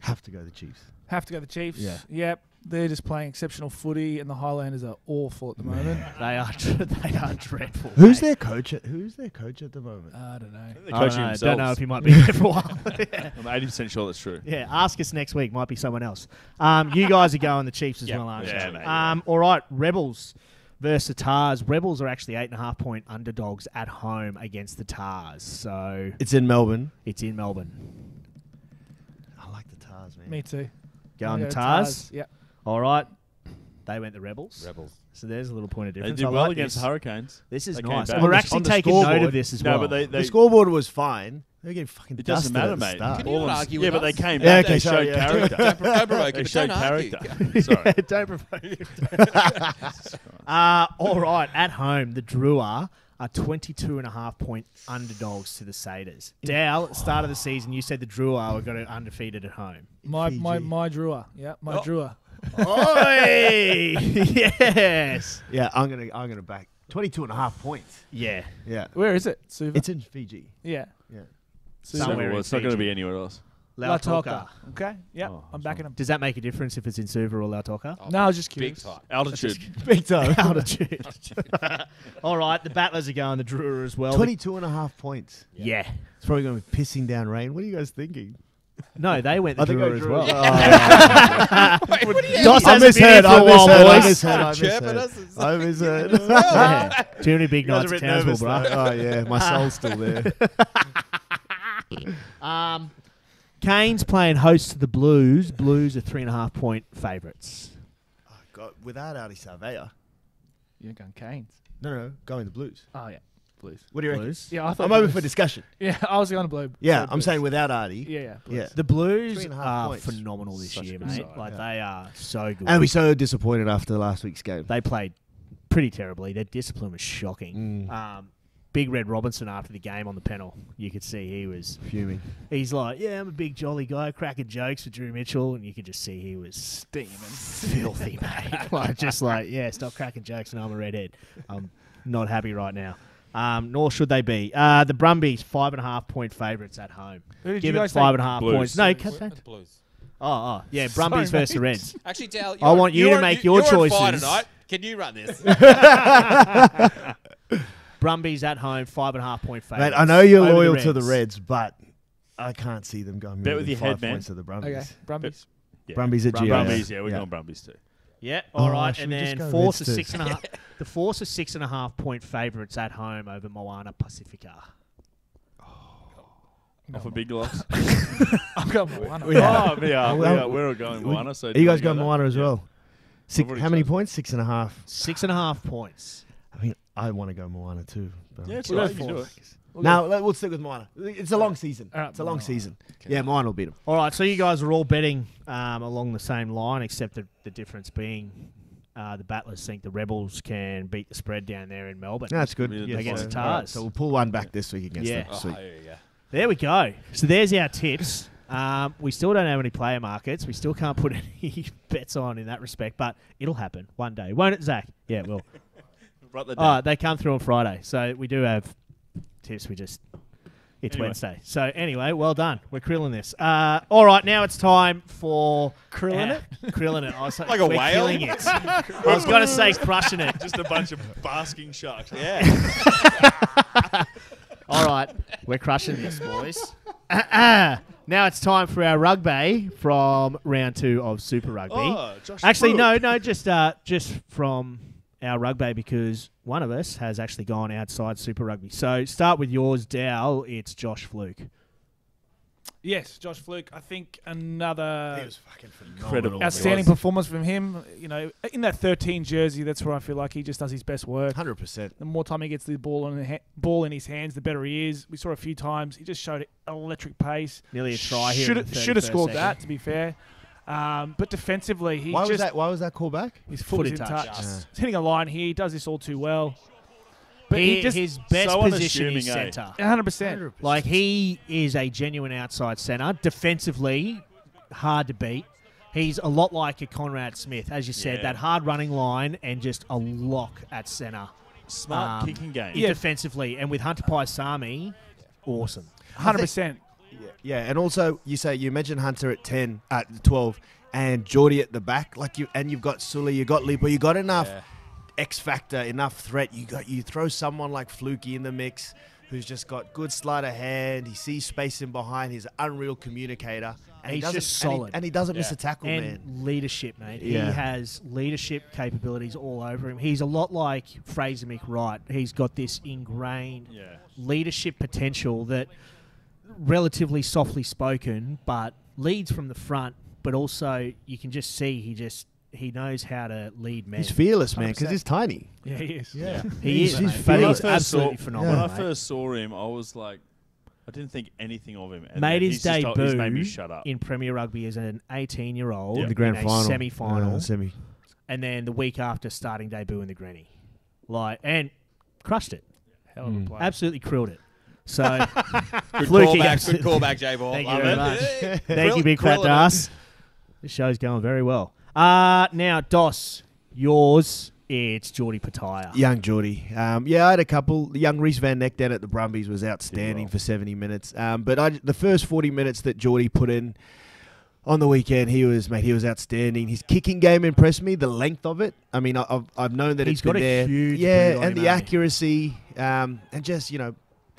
Have to go the Chiefs. Have to go the Chiefs. Yeah. Yep. They're just playing exceptional footy, and the Highlanders are awful at the moment. They are they are dreadful. Who's mate. their coach? At, who's their coach at the moment? I don't know. They're I don't know. Don't know themselves. if he might be there for a while. I'm 80% sure that's true. Yeah, ask us next week. Might be someone else. Um, you guys are going the Chiefs as Yeah. well, aren't Yeah, you? mate, um, All right, Rebels versus the Tahs. Rebels are actually eight and a half point underdogs at home against the Tahs. So It's in Melbourne. it's in Melbourne. I like the Tahs, man. Me too. Going I'll go Tahs. Yep. All right. They went the Rebels. Rebels. So there's a little point of difference. They difference. did I well like against this. the Hurricanes. This is They came nice. back. And we're the- actually on the taking note scoreboard- of this as No, well. but they, they the scoreboard was fine. They're getting fucking It doesn't dusted matter, at the mate. start. Can you All not of them- argue yeah, with but they us? came Yeah, back. okay, they sorry, showed yeah. character. Don't, don't provoke they it, but showed don't argue. character. Sorry. Don't provoke uh, all right, at home, the Drua are 22 and a half point underdogs to the Saders. Dow, at the start of the season, you said the Drua were going to undefeated at home. My my Fiji. my Drua. Yeah, my Oh. Drua. Oi! yes. Yeah, I'm gonna I'm gonna back 22 and a half points. Yeah. Yeah, Where is it? Suva? it's in Fiji. yeah. Yeah. Suva. Somewhere well, in it's not going to be anywhere else. Lautoka. Okay. Yeah. Oh, I'm backing him. Does that make a difference if it's in Suva or Lautoka? Oh, No, I was just Big time. Altitude. Big time. Altitude. All right, the Battlers are going the Drua as well. 22 and a half points. Yeah. It's probably going to be pissing down rain. What are you guys thinking? No, they went the I think I Drua as drew well. it. Wait, what do I hasn't been here misheard. for I a while, misheard. I misheard. I misheard. I misheard. Yeah. Too many big You nights at Townsville, bro. Oh yeah, my soul's still there. Um, Canes playing host to the Blues. Blues are three and a half point favourites. Got, without Ardie Savea. You're going Canes. No, no, going the Blues. Oh yeah, Blues. What do you reckon? Blues? Yeah, I thought I'm open for discussion. Yeah, I was going to blue. Yeah, blue I'm Blues. saying without Ardie. Yeah, yeah. Blues. Yeah. The Blues Three and a half are points. phenomenal this Such year, mate. side, Like yeah. they are so good. And we so disappointed after last week's game. they played pretty terribly. Their discipline was shocking. Mm. Um, Big Red Robinson after the game on the panel, you could see he was Fuming. He's like, yeah, I'm a big jolly guy, cracking jokes with Drew Mitchell, and you could just see he was Steaming. filthy, mate. like just like, yeah, stop cracking jokes, and I'm a redhead. I'm not happy right now. Um, nor should they be. Uh, the Brumbies five and a half point favourites at home. Who did Give you it guys five take? and a half Blues. points. No, Blues. cut that. Blues. Oh, oh, yeah, Sorry, Brumbies versus the. Reds. Actually, Dale, I want you you're to make you- your you're on fire choices. tonight. Can you run this? Brumbies at home, five and a half point favourites. Mate, I know you're over the loyal to the Reds. Reds, but I can't see them going Bet with your five head, man. points to the Brumbies. Okay, Brumbies. Yeah. Brumbies at Brumbies. GIS. Brumbies, yeah, we're Yeah. going Brumbies too. Yeah, oh, all Oh, right, should and we just then go Force Reds are too? six and a half. The Force are six and a half point favourites at home over Moana Pacifica. Off a big loss. I've got Moana. Oh, yeah. Oh, we are. We are. We're all going we- Moana. So Are do you you guys wanna going go Moana as Yeah. well? Six, already how many chosen. points? Six and a half. Six and a half points. I want to go Moana too. but- Yeah, it's We'll all go right. You can do it. No, we'll stick with Moana. It's a long season. All right, It's a long Moana. season. Yeah, Moana will beat them. All right, so you guys are all betting um, along the same line, except the, the difference being uh, the Battlers think the Rebels can beat the spread down there in Melbourne. That's good. Yeah, against the all right, Tahs. so we'll pull one back this week against Yeah. them. Oh, Sweet. yeah, yeah. There we go. So there's our tips. Um, we still don't have any player markets. We still can't put any bets on in that respect, but it'll happen one day, won't it, Zach? Yeah, it will. Write that Oh, down. they come through on Friday, so we do have tips. We just it's Anyway. Wednesday. So anyway, well done. We're krilling this. Uh, all right, now it's time for Krilling it. Krilling it. I was Like a we're whale? killing it. I was going to say crushing it. Just a bunch of basking sharks. Yeah. All right, we're crushing this, boys. now it's time for our rugby from round two of Super Rugby. Oh, Josh actually, Brook. no, no, just uh, just from our rugby because one of us has actually gone outside Super Rugby. So start with yours, Dow. It's Josh Flook. Yes, Josh Flook. I think another He was fucking phenomenal. Incredible. outstanding was. performance from him. You know, in that 13 jersey, that's where I feel like he just does his best work. 100%. The more time he gets the ball in the ha- ball in his hands, the better he is. We saw a few times. He just showed electric pace. Nearly a try here. Should in should have scored second. that. To be fair, um, but defensively, he Why just was that? Why was that call back? his foot, Foot was in in touch. touch. Just. He's hitting a line here. He does this all too well. But He- he, just his best so position is unassuming, eh? centre. 100. percent Like he is a genuine outside centre. Defensively, hard to beat. He's a lot like a Conrad Smith, as you said, Yeah. that hard running line and just a lock at centre. Smart Um, kicking game. Yeah. Defensively, and with Hunter Paisami, awesome. 100. Percent Yeah, and also you say you mentioned Hunter at ten, at twelve, and Geordie at the back. Like you, and you've got Sully, you got Lipo, you got enough Yeah. X factor, enough threat. You got you throw someone like Fluky in the mix, who's just got good sleight of hand. He sees space in behind. He's an unreal communicator, and he He's doesn't just and he- solid. and he, doesn't miss a tackle, and man. leadership, mate. Yeah. He has leadership capabilities all over him. He's a lot like Fraser McReight. He's got this ingrained Yeah. leadership potential that relatively softly spoken, but leads from the front. But also, you can just see he just he knows how to lead men. He's fearless, man, because he's tiny. Yeah, he is. Yeah, He He's- is, he's mate, but he's fearless. first saw- absolutely phenomenal. When I mate. first saw him, I was like, I didn't think anything of him. And made then his he's just he's made me debut shut up. in Premier Rugby as an 18-year-old Yeah. The grand in a final, semi-final, semi. and then the week after starting debut in the Granny, like and crushed it. Hell of a Mm. play. Absolutely krilled it. So Good Fluky, callback. Good absolutely- callback, J Ball. Thank you very it. much. Hey, Thank grill- you, big fat grilling it. Das. This show's going very well. Uh now Dos, yours. It's Geordie Petaia. Young Geordie. Um, yeah, I had a couple. Young Reese Van Neck down at the Brumbies was outstanding well. for 70 minutes. Um, but I, the first 40 minutes that Geordie put in on the weekend, he was mate. He was outstanding. His kicking game impressed me. The length of it. I mean, I- I've, I've known that He's it's been got a there. huge yeah, and him, the eh? accuracy, um, and just you know, a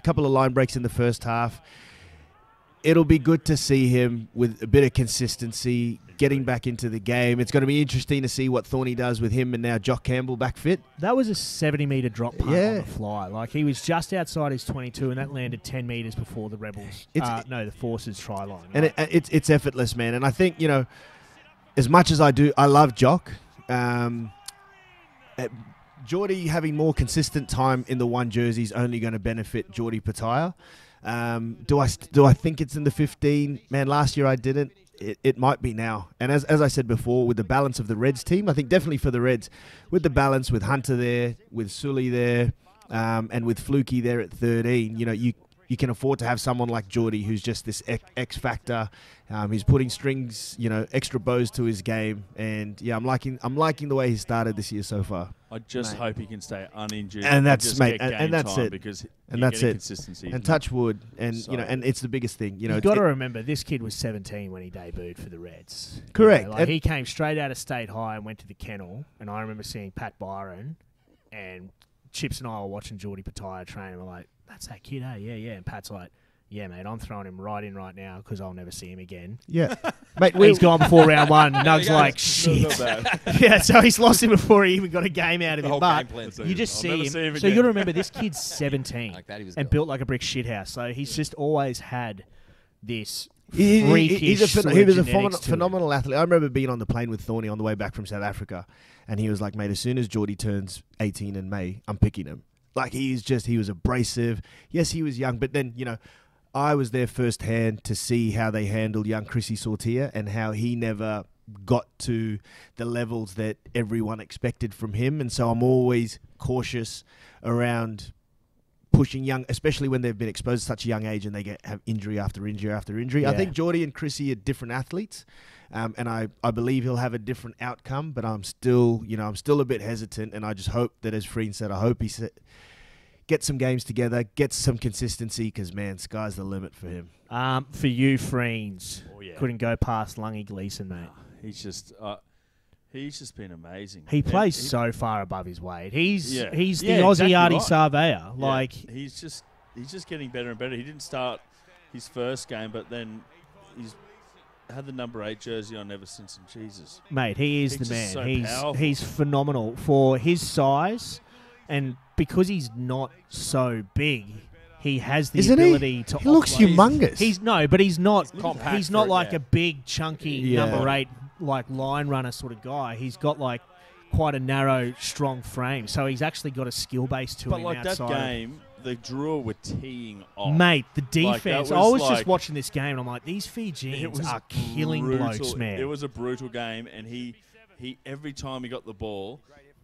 couple of line breaks in the first half. it'll be good to see him with a bit of consistency, getting back into the game. It's going to be interesting to see what Thorny does with him and now Jock Campbell back fit. That was a 70 metre drop punt Yeah. on the fly. Like he was just outside his 22, and that landed 10 metres before the Rebels. It's- uh, no, the Forces try line. and it, it's it's effortless, man. And I think you know, as much as I do, I love Jock. Um, uh, Geordie having more consistent time in the one jersey is only going to benefit Geordie Petaia. Um, do I do I think it's in the 15? Man, last year I didn't. It, it might be now. And as, as I said before, with the balance of the Reds team, I think definitely for the Reds, with the balance with Hunter there, with Sully there, um, and with Fluky there at 13, you know, you you can afford to have someone like Geordie who's just this X, X factor. Um, he's putting strings, you know, extra bows to his game, and yeah, I'm liking I'm liking the way he started this year so far. I just Mate. hope he can stay uninjured. and that's just mate, and, and that's it, Because and you're that's it, Consistency and touch wood, and you know, and it's the biggest thing, you know. you it's- got to remember, this kid was 17 when he debuted for the Reds. You know, Correct. like he came straight out of state high and went to the kennel, and I remember seeing Pat Byron and Chips and I were watching Geordie Petaia train, and we're like, "That's that kid, eh? Yeah, yeah." And Pat's like, "Yeah, mate, I'm throwing him right in right now because I'll never see him again." Yeah. Mate, he's gone before round one. There Nug's like, "Shit." yeah, so he's lost him before he even got a game out of The him. whole But game plan. you just I'll see never him. see him so you again. got to remember, this kid's 17 Like that, he was and gone. built like a brick shithouse. So he's just always had this He, he- freakish he's a phen- sort he was a genetics phenom- to him. phenomenal athlete. I remember being on the plane with Thorny on the way back from South Africa, and he was like, "Mate, as soon as Geordie turns 18 in May, I'm picking him." Like he's just he was abrasive. Yes, he was young, but then you know, I was there firsthand to see how they handled young Chrissy Sortier and how he never got to the levels that everyone expected from him, and so I'm always cautious around pushing young, especially when they've been exposed at such a young age and they get have injury after injury after injury. I think Geordie and Chrissy are different athletes, um, and I, I believe he'll have a different outcome. But I'm still, you know, I'm still a bit hesitant, and I just hope that, as Freen said, I hope he sa- gets some games together, gets some consistency, because man, sky's the limit for him. Um, for you, Freens, Oh, yeah. couldn't go past Langi Gleeson, mate. He's just uh, he's just been amazing. He plays he- so far above his weight. He's Yeah. he's Yeah, the Aussie exactly Ardie right. Savea. Yeah, Like he's just he's just getting better and better. He didn't start his first game, but then he's had the number eight jersey on ever since. And Jesus, mate, he is He's the man. so he's powerful. he's phenomenal for his size, and because he's not so big. He has the Isn't he? ability to. He looks offload- humongous. He's no, but he's not. compact he's not for- like yeah. a big, chunky Yeah. number eight, like line runner sort of guy. He's got like quite a narrow, strong frame. So he's actually got a skill base to but him like that outside. game, the Drua were teeing off. Mate, the Like, that defense. I was just watching this game and I'm like, these It Fijians was are killing brutal. blokes, man. It was a brutal game, and he he every time he got the ball,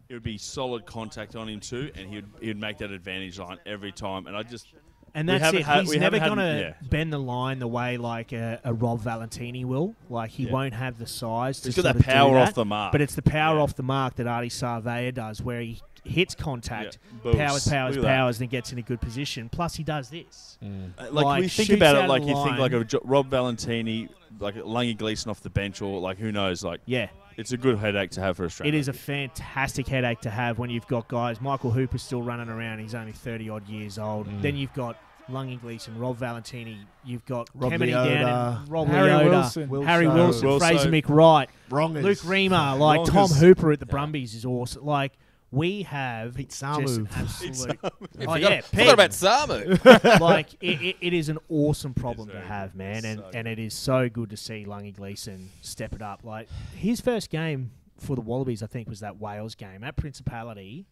it would be solid contact on him too, and he would he would make that advantage line every time. And I just and that's it. had- He's never going to yeah. bend the line the way like a, a Rob Valetini will. Like he Yeah. won't have the size to He's got that power off the mark. But it's the power Yeah. off the mark that Ardie Savea does, where he hits contact, Yeah. powers, powers, Look powers, and gets in a good position. Plus, he does this. Uh, like, Like, we think about it like the you think like a Jo- Rob Valetini, like Langi Gleeson off the bench, or like who knows, like Yeah. it's a good headache to have for Australia. It is a fantastic headache to have when you've got guys. Michael Hooper's still running around. He's only 30 odd years old. Mm. Then you've got Langi Gleeson, Rob Valetini. You've got Rob Kemeny Leota, Gannon, Rob Harry Leota, Wilson. Harry Wilson. Wilson, Wilson. Fraser McReight, Wrongaz. Luke Reimer, like Tom Hooper at the Brumbies is awesome. Like we have Pete Samu. absolute. Oh, yeah, oh forgot- yeah, forgot Pete. about Samu. like it, it, it is an awesome problem to have, man, and so and it is so good to see Langi Gleeson step it up. Like his first game for the Wallabies, I think, was that Wales game at Principality,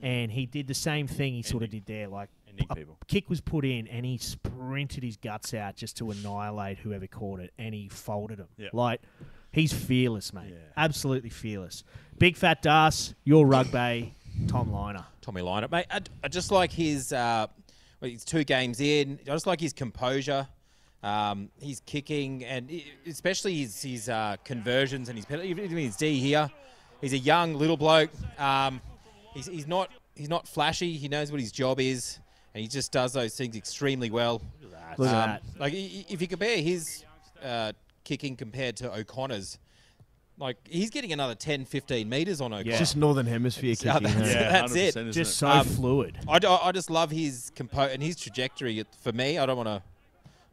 and he did the same thing he sort of did there. Like a people. kick was put in, and he sprinted his guts out just to annihilate whoever caught it, and he folded him. Yeah. Like he's fearless, mate. Yeah. Absolutely fearless. Big fat Das, your rugby, Tom Lynagh. Tommy Lynagh, mate. I, I just like his. Uh, well, he's two games in. I just like his composure. Um, he's kicking, and especially his his uh, conversions and his penalty. Even his D here. He's a young little bloke. Um, he's, he's not he's not flashy. He knows what his job is, and he just does those things extremely well. Look at Um, that. Like i- i- if you compare his uh, kicking compared to O'Connor's, like he's getting another 10, 15 meters on O'Connor. It's just Northern Hemisphere Yeah, kicking. that's, huh? Yeah, that's 100%, it. isn't Just it? so Um, fluid. I, d- I just love his compo and his trajectory. For me, I don't want to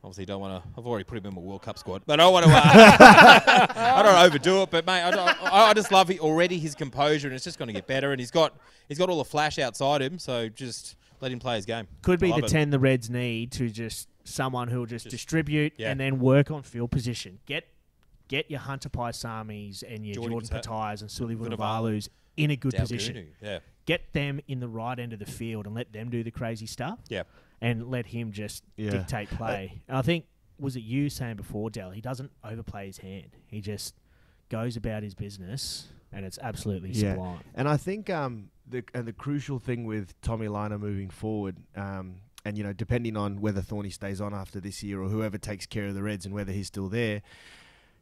Obviously, don't want to. I've already put him in my World Cup squad, but I don't want to. Uh, I don't overdo it, but mate, I, don't, I, I just love it already his composure, and it's just going to get better. And he's got he's got all the flash outside him, so just let him play his game. Could be the love it. 10 the Reds need to just someone who will just, distribute yeah. and then work on field position. Get get your Hunter Paisamis and your Jordan Jordan, Pata- Patais and Sully Vunivalu. Vunivalu's in a good Dalgunu, position. yeah. Get them in the right end of the field and let them do the crazy stuff. Yeah. And let him just Yeah. dictate play. and I think, was it you saying before, Dell? He doesn't overplay his hand. He just goes about his business and it's absolutely sublime. And I think um, the and the crucial thing with Tommy Lynagh moving forward, um, and you know, depending on whether Thorny stays on after this year or whoever takes care of the Reds and whether he's still there,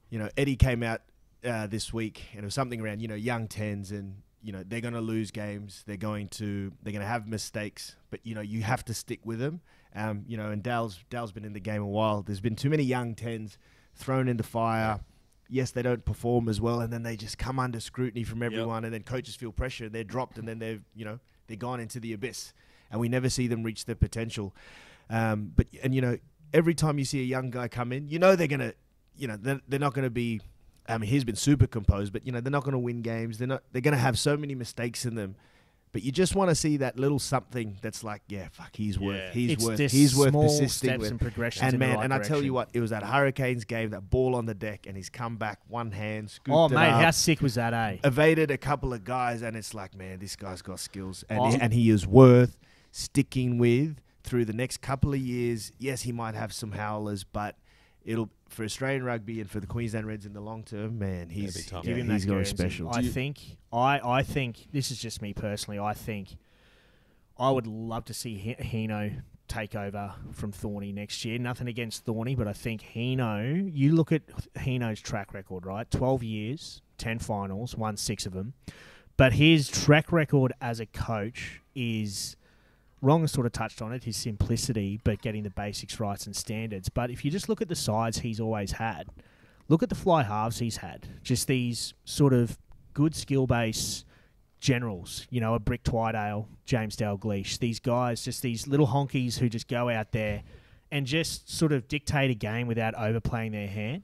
you know, Eddie came out uh, this week and it was something around you know young tens and you know they're going to lose games, they're going to they're going to have mistakes, but you know you have to stick with them. Um, you know, and Dale's Dale's been in the game a while. There's been too many young tens thrown into fire. Yes, they don't perform as well, and then they just come under scrutiny from everyone, and then coaches feel pressure, and they're dropped, and then they're you know they're gone into the abyss, and we never see them reach their potential. Um, but and you know every time you see a young guy come in, you know they're gonna, you know they're, they're not gonna be. I mean, he's been super composed, but you know they're not gonna win games. They're not. They're gonna have so many mistakes in them. But you just want to see that little something that's like, yeah, fuck, he's worth, he's It's worth, he's worth small persisting steps with. and progressions And in man, right and I tell you what, it was that Hurricanes game, that ball on the deck, and he's come back one hand, scooped Oh, it mate, up, how sick was that, eh? Evaded a couple of guys, and it's like, man, this guy's got skills, and Oh. he, and he is worth sticking with through the next couple of years. Yes, he might have some howlers, but it'll for Australian rugby and for the Queensland Reds in the long term, man, he's Give yeah, him he's that going Guernsey. special. I think I I think this is just me personally. I think I would love to see Hino take over from Thorny next year. Nothing against Thorny, but I think Hino. You look at Hino's track record, right? Twelve years, ten finals, won six of them. But his track record as a coach is Wrong sort of touched on it, his simplicity, but getting the basics right and standards. But if you just look at the sides he's always had, look at the fly halves he's had. Just these sort of good skill base generals, you know, a Brick Twydale, James Dalgleish, these guys, just these little honkies who just go out there and just sort of dictate a game without overplaying their hand.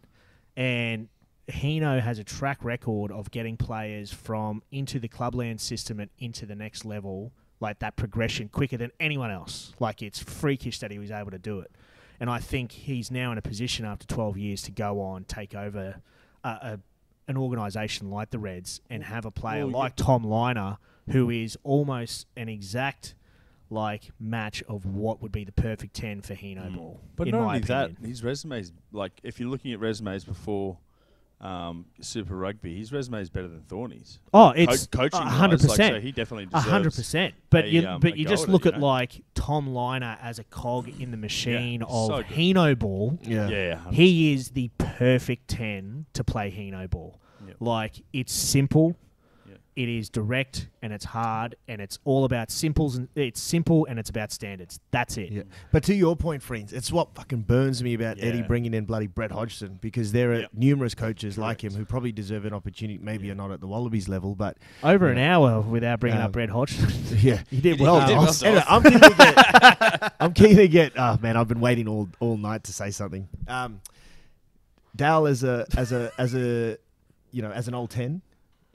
And Hino has a track record of getting players from into the clubland system and into the next level, like that progression quicker than anyone else. Like it's freakish that he was able to do it. And I think he's now in a position after 12 years to go on, take over a, a, an organisation like the Reds and have a player Well, yeah. like Tom Lynagh, who is almost an exact like match of what would be the perfect 10 for Hino mm. Ball. But not only that, opinion. his resume's like if you're looking at resumes before um, Super Rugby, his resume is better than Thorny's. Oh, Co- it's coaching a hundred wise, like, percent. so he definitely a hundred percent. But a, you, um, but you just look it, at you know? like Tom Lynagh as a cog in the machine of so good. Hino Ball. Yeah. Yeah, yeah, he is the perfect ten to play Hino Ball. Yep. Like it's simple. It is direct and it's hard and it's all about simples and it's simple and it's about standards. That's it. Yeah. But to your point, friends, it's what fucking burns me about Eddie bringing in bloody Brett Hodgson because there are numerous coaches like him who probably deserve an opportunity. Maybe are not at the Wallabies level, but Over you an know, hour without bringing um, up Brett Hodgson. Yeah, he did well. Um, Doss. anyway, I'm keen to get. I'm keen to get. Oh man, I've been waiting all all night to say something. Um, Dal as a as a as a you know as an old ten.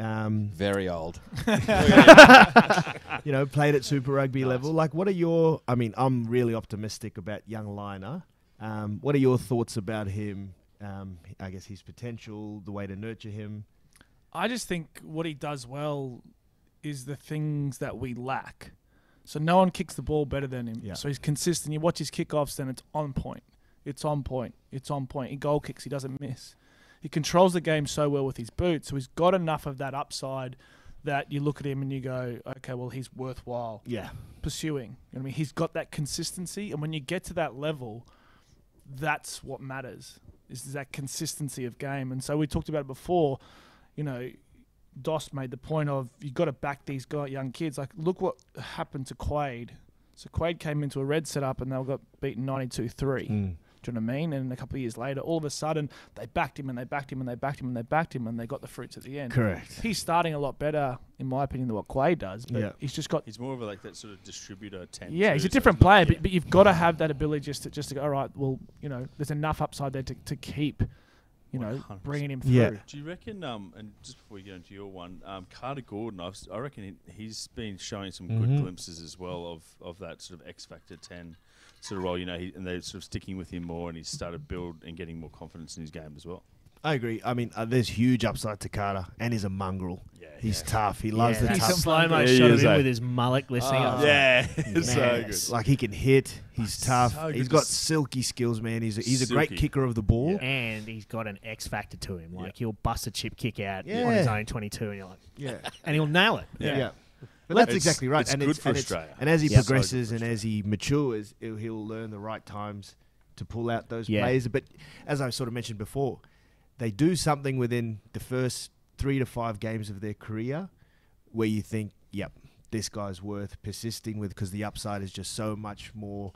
Um, Very old. you know, played at Super Rugby level. Like, what are your? I mean, I'm really optimistic about young Lynagh. Um, what are your thoughts about him? Um, I guess his potential, the way to nurture him. I just think what he does well is the things that we lack. So no one kicks the ball better than him. Yeah. So he's consistent. You watch his kickoffs, then it's on point. It's on point. It's on point. In goal kicks, he doesn't miss. He controls the game so well with his boots. So he's got enough of that upside that you look at him and you go, okay, well, he's worthwhile. Yeah. Pursuing. You know I mean, he's got that consistency, and when you get to that level, that's what matters. Is that consistency of game. And so we talked about it before. You know, Dost made the point of you've got to back these young kids. Like, look what happened to Quade. So Quade came into a red setup and they got beaten 92-3. Mm. Do you know what I mean? And a couple of years later, all of a sudden, they backed him and they backed him and they backed him and they backed him and they got the fruits at the end. Correct. He's starting a lot better, in my opinion, than what Quade does. But Yeah. he's just got He's more of a, like that sort of distributor ten. yeah, he's a too, so different it's player, yeah. but, but you've got to have that ability just to just to go. All right, well, you know, there's enough upside there to, to keep, you know, 100%. bringing him through. Yeah. Do you reckon? Um, and just before we get into your one, um, Carter Gordon, I've, si reckon he, he's been showing some good Mhm. glimpses as well of, of that sort of X Factor ten sort of role. You know, he, and they're sort of sticking with him more, and he's started build and getting more confidence in his game as well. I agree. I mean, uh, there's huge upside to Carter, and he's a mongrel. Yeah, he's yeah. tough. He loves Yeah, the that tough. slow mo Yeah, he shot of him eh? with his mullet glistening. Oh, up. yeah, it's so good. Like he can hit. He's tough. so he's good got silky skills, man. He's a, he's a great kicker of the ball. And he's got an X factor to him. Like Yeah. he'll bust a chip kick out on his own 22, and you're like, Yeah. and he'll nail it. Yeah. Yeah. But It's- that's exactly right. it's and good it's, for and, it's- Australia. and as he Yeah. So progresses and as he matures, he'll, he'll learn the right times to pull out those Yeah. players. But as I sort of mentioned before, they do something within the first three to five games of their career where you think, yep, this guy's worth persisting with because the upside is just so much more,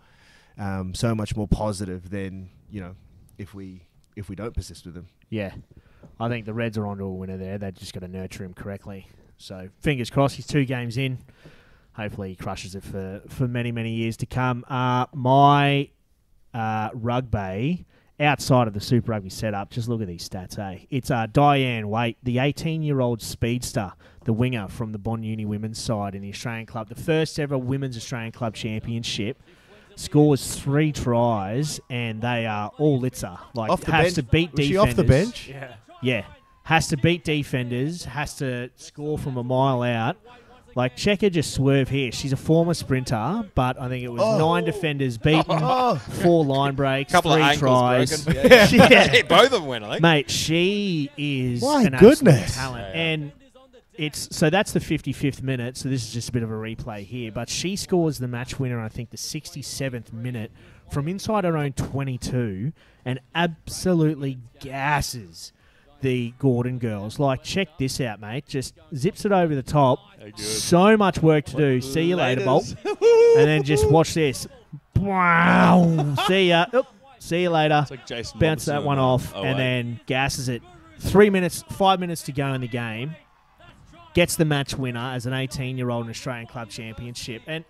um, so much more positive than you know if we if we don't persist with him. Yeah. I think the Reds are onto a winner there. They've just got to nurture him correctly. So fingers crossed. He's two games in. Hopefully he crushes it for, for many many years to come. Uh, my uh, rugby outside of the Super Rugby setup. Just look at these stats. Eh? It's uh, Diane Waite, the 18 year old speedster, the winger from the Bond Uni women's side in the Australian club, the first ever women's Australian club championship. Scores three tries and they are all litzer. Like Off the has bench? to beat Was she defenders. off the bench? Yeah. Yeah. Has to beat defenders, has to score from a mile out. Like, Checker just swerve here. She's a former sprinter, but I think it was Oh. nine defenders beaten, Oh. four line breaks, Couple three ankles tries. broken. Yeah. Yeah. Both of them went, I think. Mate, she is My an absolute goodness. talent. Yeah, yeah. And it's so that's the 55th minute. So this is just a bit of a replay here. But she scores the match winner, I think, the 67th minute from inside her own 22 and absolutely gasses the Gordon girls. Like, check this out, mate. Just zips it over the top. So much work to do. See you later, Bolt. and then just watch this. Wow. See ya. Oop. See you later. Like Bounce that one on, off, and 08. then gasses it. Three minutes, five minutes to go in the game. Gets the match winner as an 18-year-old in Australian Club Championship, and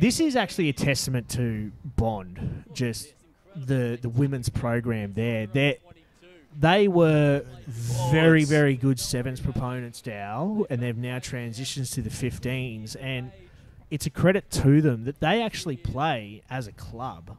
this is actually a testament to Bond. Just the the women's program there. They they were very very good sevens proponents, Dow, and they've now transitioned to the 15s, and it's a credit to them that they actually play as a club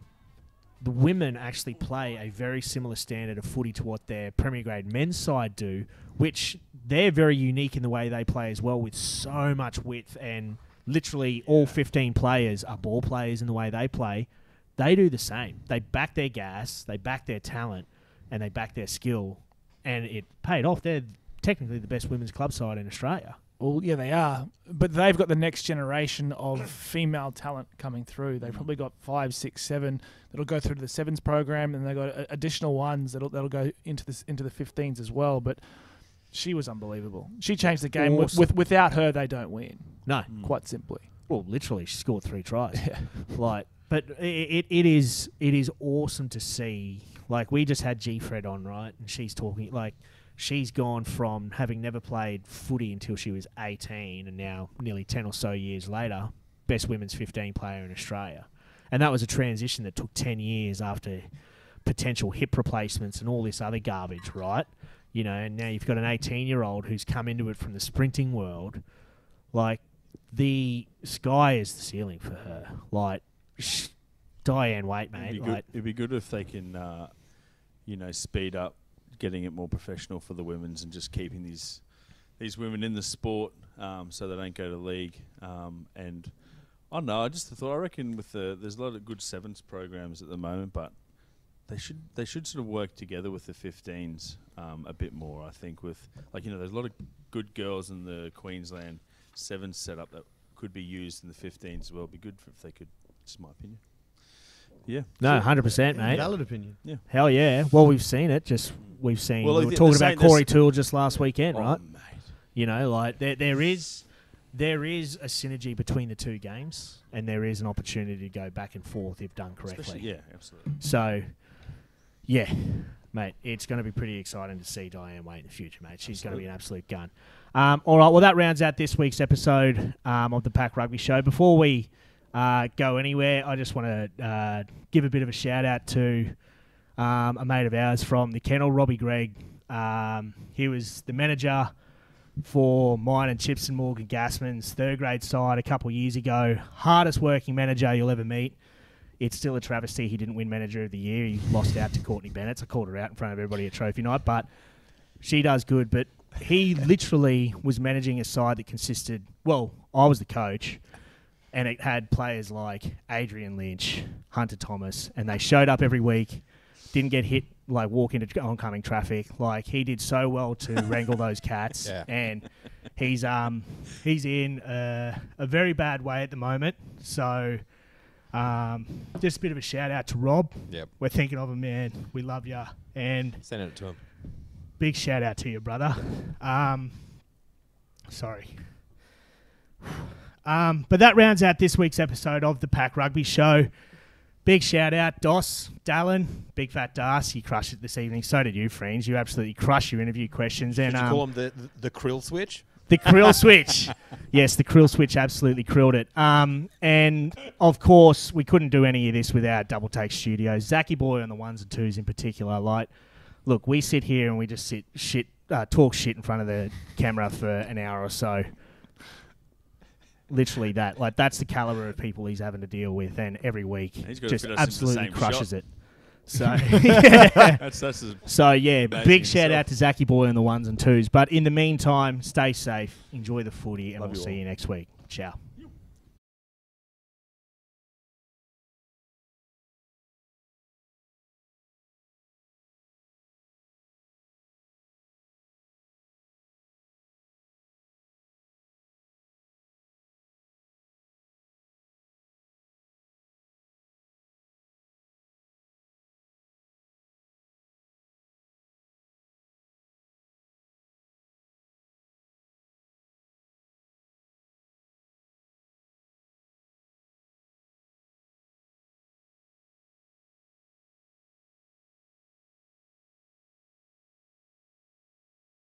the women actually play a very similar standard of footy to what their Premier Grade men's side do, which they're very unique in the way they play as well, with so much width and literally all 15 players are ball players in the way they play. They do the same. They back their gas, they back their talent, and they back their skill, and it paid off. They're technically the best women's club side in Australia. Well, yeah, they are, but they've got the next generation of female talent coming through. They've probably got five, six, seven that'll go through to the sevens program, and they've got uh, additional ones that'll that'll go into this into the 15s as well. But she was unbelievable. She changed the game. With, with without her, they don't win. No, Quite simply. Well, literally, she scored three tries. Yeah. Like, but it, it, it is it is awesome to see. Like, we just had G Fred on, right? And she's talking like she's gone from having never played footy until she was 18, and now nearly 10 or so years later, best women's 15 player in Australia. And that was a transition that took 10 years after potential hip replacements and all this other garbage, right? You know, and now you've got an 18 year old who's come into it from the sprinting world. Like, the sky is the ceiling for her. Like, sh- Diane Waite, It'd mate. be, good, it'd be good if they can, uh, you know, speed up getting it more professional for the women's and just keeping these these women in the sport um, so they don't go to league. Um, and I don't know. I just thought I reckon with the there's a lot of good sevens programs at the moment, but they should they should sort of work together with the 15s um, a bit more. I think with like you know there's a lot of good girls in the Queensland sevens setup that could be used in the 15s as well. It'd be good if they could. Just my opinion. Yeah. no, 100%, mate. Valid opinion. Yeah. Hell yeah. Well, we've seen it. Just, we've seen. Well, we were the talking same- about Corey there's- Toole just last weekend, Oh, right? mate. You know, like, there, there is. there is a synergy between the two games, and there is an opportunity to go back and forth if done correctly. Especially- yeah, absolutely. So, yeah, mate, it's going to be pretty exciting to see Diane Wade in the future, mate. She's going to be an absolute gun. Um, all right, well, that rounds out this week's episode um, of the PAC Rugby Show. Before we uh, go anywhere, I just want to uh, give a bit of a shout out to um, a mate of ours from the kennel, Robbie Gregg. Um, he was the manager for mine and Chips and Morgan Gasman's third grade side a couple years ago. Hardest working manager you'll ever meet. It's still a travesty he didn't win Manager of the Year. He lost out to Courtney Bennett. I called her out in front of everybody at Trophy Night, but she does good. But he literally was managing a side that consisted, well, I was the coach, and it had players like Adrian Lynch, Hunter Thomas, and they showed up every week, didn't get hit, like walk into oncoming traffic. Like he did so well to wrangle those cats, Yeah. and he's um he's in a, a very bad way at the moment. So. Um, just a bit of a shout out to Rob. Yep. We're thinking of him, man. We love you. And Sending it to him. big shout out to you, brother. Um, sorry. Um, but that rounds out this week's episode of the PAC Rugby Show. Big shout out, Dos, Dallin, Big Fat Das. You crushed it this evening. So did you, friends. You absolutely crushed your interview questions. And Did you um, call him the, the, the krill switch? the krill switch. Yes, the krill switch absolutely krilled it. Um, and of course, we couldn't do any of this without Double Take Studios. Zachy Boy on the ones and twos in particular. Like, look, we sit here and we just sit shit, uh, talk shit in front of the camera for an hour or so. Literally that. Like, that's the caliber of people he's having to deal with, and every week He's gotta just fit us into the absolutely same crushes shot. it. So That's- that's as so yeah, amazing big shout out to Zachy Boy and the ones and twos. But in the meantime, stay safe, enjoy the footy, and Love we'll see all. you next week. Ciao.